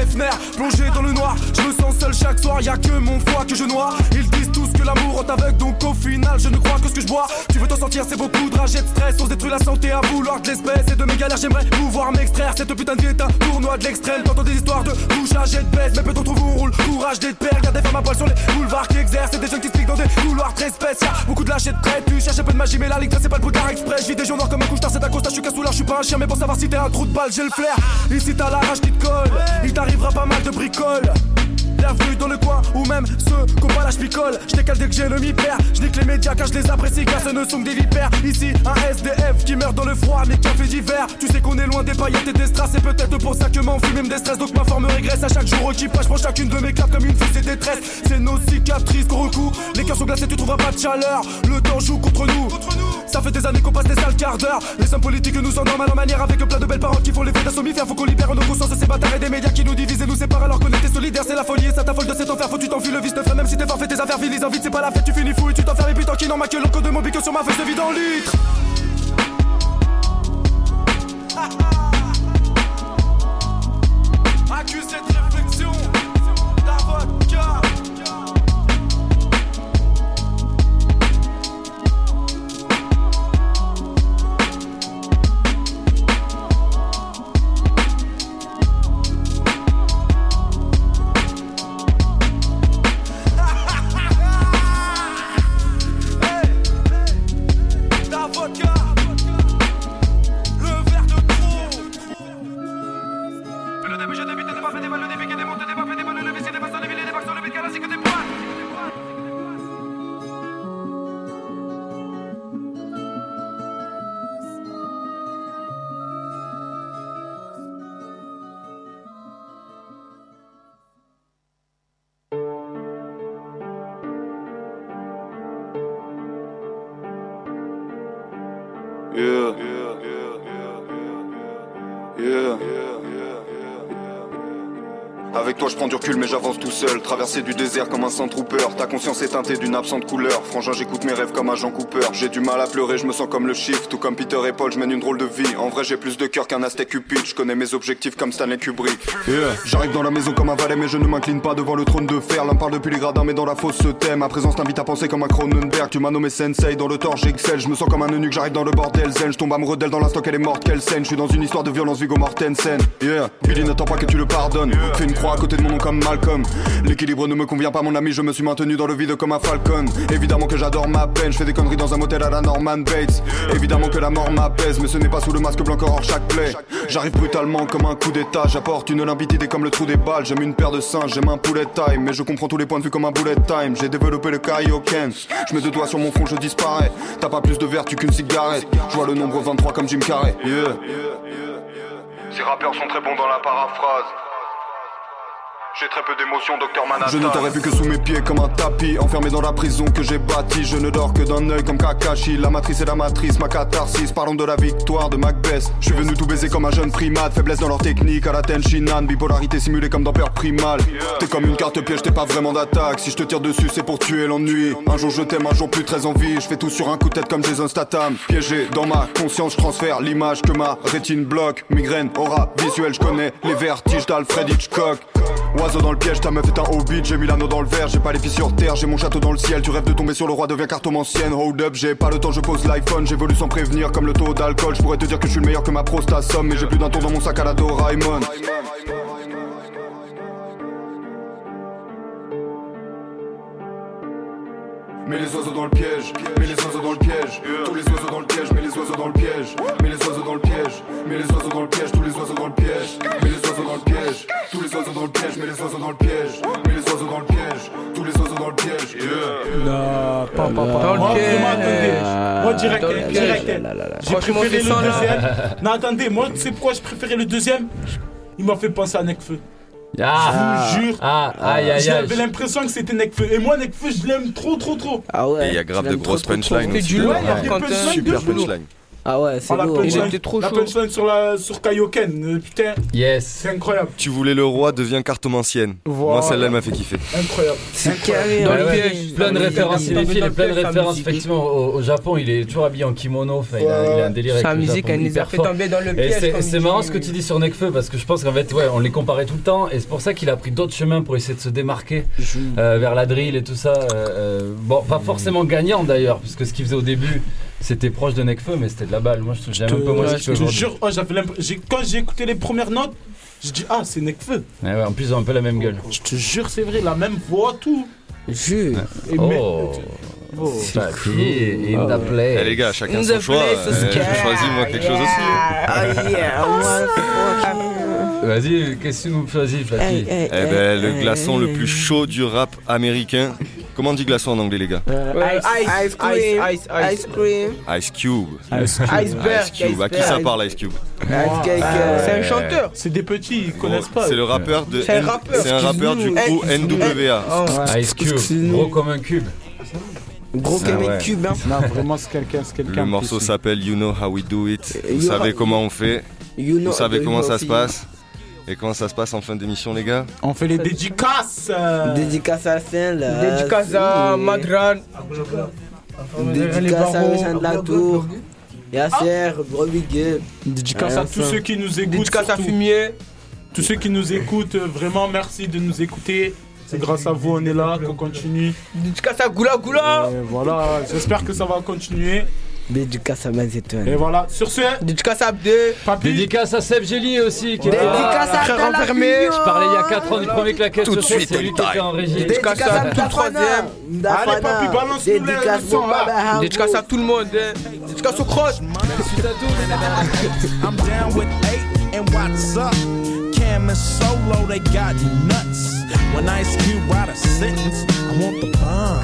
Plongé dans le noir, je me sens seul chaque soir. Y a que mon foie que je noie. Ils disent tous que l'amour rend aveugle, donc au final, je ne crois que ce que je bois. Tu veux t'en sortir, c'est beaucoup de rage et de stress. On détruit la santé à vouloir de l'espèce. Et de mes galères, j'aimerais pouvoir m'extraire. Cette putain de vie est un tournoi de l'extrême. T'entends des histoires de bouchage et de baisse. Mais peut-on trouver on roule Courage d'être père. Regarde des femmes à poil sur les boulevards qui exercent. Et des jeunes qui se dans des couloirs très spéciaux. Beaucoup de lâches de traite. Tu cherches un peu de magie, mais la ligue, c'est pas le bout express. Je vis des jours noirs comme un couche c'est un constat. Je suis je suis pas un chien. Mais pour savoir si t'es un trou de balle, j'ai le flair. Ici t'as la rage qui te colle. Il t'arrivera pas mal de bricoles. Bienvenue dans le coin où même ceux pas la picole Je décale dès que j'ai le mi-père. Je nique les médias car je les apprécie car ce ne sont que des vipères. Ici un SDF qui meurt dans le froid mais fait d'hiver Tu sais qu'on est loin des paillettes et des strass C'est peut-être pour ça que m'enfume me déstresse. Donc ma forme régresse à chaque jour passe Je prends chacune de mes claques comme une fusée détresse. C'est nos cicatrices qu'on recoue Les cœurs sont glacés tu trouveras pas de chaleur. Le temps joue contre nous. Ça fait des années qu'on passe des sales quarts d'heure. Les hommes politiques nous en mal en manière Avec plein de belles paroles qui font les sommifère Faut qu'on libère nos consciences de ces bâtards et des médias qui nous divisent et nous séparent alors qu'on était solidaires. C'est la folie et ça t'affole de cet enfer Faut tu t'enfuis le vice te fait même si t'es fort Fais tes affaires viles vite c'est pas la fête tu finis fou et tu t'enfermes Et puis tant qu'il n'en m'a que de mon bic sur ma feuille de vie dans litre prends du recul mais j'avance tout seul. Traverser du désert comme un sans trooper Ta conscience est teintée d'une absente couleur. Frangin j'écoute mes rêves comme un Jean Cooper. J'ai du mal à pleurer, je me sens comme le shift. Tout comme Peter et Paul, je mène une drôle de vie. En vrai j'ai plus de cœur qu'un Aztec Cupid. Je connais mes objectifs comme Stanley Kubrick. Yeah. J'arrive dans la maison comme un valet mais je ne m'incline pas devant le trône de fer. L'un parle depuis les gradins mais dans la fosse se thème Ma présence t'invite à penser comme un Cronenberg. Tu m'as nommé sensei dans le tort j'excelle Je me sens comme un eunuque, j'arrive dans le bordel zen Je tombe amoureux d'elle dans l'instant qu'elle est morte, quelle scène? Je suis dans une histoire de violence Viggo Mortensen. Yeah, Billy n'attend pas que tu le pardonnes. Fais une croix à côté de mon nom comme Malcolm. L'équilibre ne me convient pas mon ami Je me suis maintenu dans le vide comme un falcon. Évidemment que j'adore ma peine Je fais des conneries dans un motel à la Norman Bates. Évidemment que la mort m'apaise Mais ce n'est pas sous le masque blanc hors chaque plaie J'arrive brutalement comme un coup d'état J'apporte une limpidité comme le trou des balles. J'aime une paire de seins, j'aime un poulet time Mais je comprends tous les points de vue comme un bullet time. J'ai développé le Kaioken Je mets deux doigts sur mon front, je disparais. T'as pas plus de vertu qu'une cigarette. Je vois le nombre 23 comme Jim Carrey. Yeah. Ces rappeurs sont très bons dans la paraphrase j'ai très peu d'émotions, docteur Manhattan. Je ne t'aurais vu que sous mes pieds comme un tapis, enfermé dans la prison que j'ai bâtie. Je ne dors que d'un œil comme Kakashi. La matrice est la matrice, ma catharsis. Parlons de la victoire de Macbeth. Je suis venu tout baiser comme un jeune primate. Faiblesse dans leur technique, à la Tenshinhan. Bipolarité simulée comme dans Peur Primal. T'es comme une carte piège, t'es pas vraiment d'attaque. Si je te tire dessus, c'est pour tuer l'ennui. Un jour je t'aime, un jour plus très envie. Je fais tout sur un coup de tête comme Jason Statham. Piégé dans ma conscience, je transfère l'image que ma rétine bloque. Migraine, aura visuelle, je connais les vertiges d'Alfred Hitchcock. Oiseau dans le piège, ta meuf est un hobbit, j'ai mis l'anneau dans le verre, j'ai pas les pieds sur terre, j'ai mon château dans le ciel, tu rêves de tomber sur le roi, deviens cartomancienne, hold up, j'ai pas le temps, je pose l'iPhone, j'évolue sans prévenir comme le taux d'alcool, je pourrais te dire que je suis le meilleur que ma prosta somme, mais j'ai plus d'un tour dans mon sac à la Doraemon. Mets les oiseaux dans le piège, mets les oiseaux dans le piège, tous les oiseaux dans le piège, mets les oiseaux dans le piège, mets les oiseaux dans le piège, mets les oiseaux dans le piège, tous les oiseaux dans le piège, mets les oiseaux dans le piège, tous les oiseaux dans le piège, mets les oiseaux dans le piège, mets les oiseaux oiseaux dans le piège, tous les oiseaux dans le piège. Non, pas, pas, pas. Moi, direct, Dans le hein, piège. direct. hein. Là, là, là. J'ai préféré le là. deuxième. Non, attendez, moi, tu sais pourquoi j'ai préféré le deuxième Il m'a fait penser à Necfeu. Ah. Je vous jure. Ah, aïe, aïe, aïe. J'avais l'impression que c'était Necfeu. Et moi, Necfeu, je l'aime trop, trop, trop. Ah ouais. Et il y a grave de grosses punchlines il y a Ouais. des punchlines Super punchline. Ah ouais, c'est Oh, la lourd. était trop la chaud. punchline sur, la, sur Kaioken, euh, putain, Yes. c'est incroyable. Tu voulais le roi, devient cartomancienne. Moi, Voilà. celle-là, elle m'a fait kiffer. Incroyable. C'est carré. Dans Ouais, le piège. Plein de Il- références il- le plein de références. Effectivement, au, au Japon, il est toujours habillé en kimono. Enfin, il, a, il a un délire avec Sa musique, elle nous a fait tomber dans le Et piège. c'est marrant ce que tu dis sur Nekfeu parce que je pense qu'en fait, ouais, on les comparait tout le temps et c'est pour ça qu'il a pris d'autres chemins pour essayer de se démarquer euh, vers la drill et tout ça. euh, bon, pas forcément gagnant d'ailleurs, parce que ce qu'il faisait au début, c'était proche de Nekfeu, mais c'était de la balle. Moi, je trouve j'aime un peu moins ce qu'il fait Je te jure, oh, j'avais quand j'ai écouté les premières notes, j'ai dit ah c'est Necfeu. Ouais, ouais, en plus, ils ont un peu la même gueule. Je te jure c'est vrai, la même voix, tout. Jure. Et mais- Oh, Oh. Papi, in the play. Eh les gars, chacun son the choix. Euh, sky. J'ai choisi moi quelque chose aussi. Oh yeah. Vas-y, qu'est-ce que tu nous choisis, Hey, Fatih hey, Eh hey, ben, le hey, glaçon le plus chaud du rap américain. Comment on dit glaçon en anglais, les gars Euh, Ice, ice, ice cream, ice, ice, ice. ice cream, Ice Cube. Iceberg. Ice Cube. À qui ça parle, Ice Cube ice cake. euh, C'est un chanteur. C'est des petits, ils connaissent pas. C'est le rappeur de. C'est un rappeur. C'est un rappeur du groupe NWA. Oh, Ice Cube, gros comme un cube. Gros Ah comme ouais. un cube, hein. Non, vraiment, c'est quelqu'un. c'est quelqu'un Le morceau s'appelle You Know How We Do It. You Vous savez comment on fait. You know Vous savez comment ça se passe. Et comment ça se passe en fin d'émission, les gars On fait les dé- Dédicace. euh, Dédicace à Saint là. Dédicace à. Madran. Dédicace à Jean de la Tour. Yasser, gros big up. Dédicace à tous ceux qui nous écoutent. Dédicace à. Fumier. Tous ceux qui nous écoutent, euh, vraiment merci de nous écouter. C'est grâce à vous, on est là, qu'on continue. Dédicace à Goula Goula. Et voilà, j'espère que ça va continuer. Dédicace à Mazeton. Et voilà, sur ce, Dédicace à Abdé. Papi, Dédicace à Seb Gély aussi, qui. Dédicace à Frère enfermé. Je parlais il y a 4 ans du premier claquette Tout de suite, c'est lui qui était en régie. Dédicace à à tout troisième. Allez, papi, balance-nous le- Dédicace le son, au là. Baba House. Dédicace à tout le monde. hein. Dédicace au croche. I'm down with eight and what's up? Cam and Solo, they got nuts. When Ice Cube write a sentence, I want the bomb.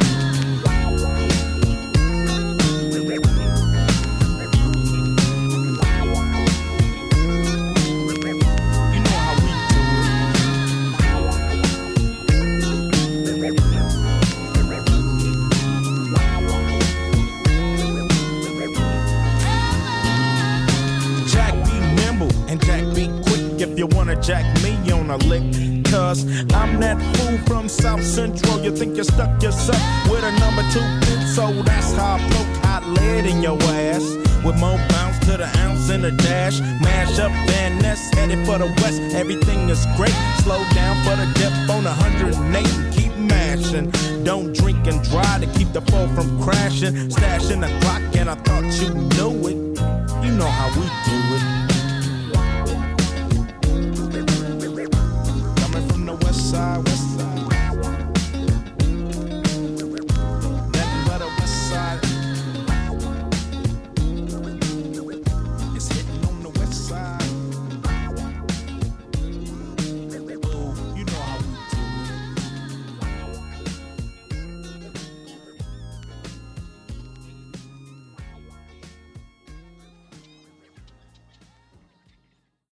Cause I'm that fool from South Central. You think you stuck yourself with a number two pin, so that's how I poke hot lead in your ass. With more bounce to the ounce and a dash. Mash up Van Ness, headed for the west. Everything is great. Slow down for the depth on 108 and keep mashing. Don't drink and drive to keep the fall from crashing. Stashing the clock, and I thought you knew it. You know how we do it.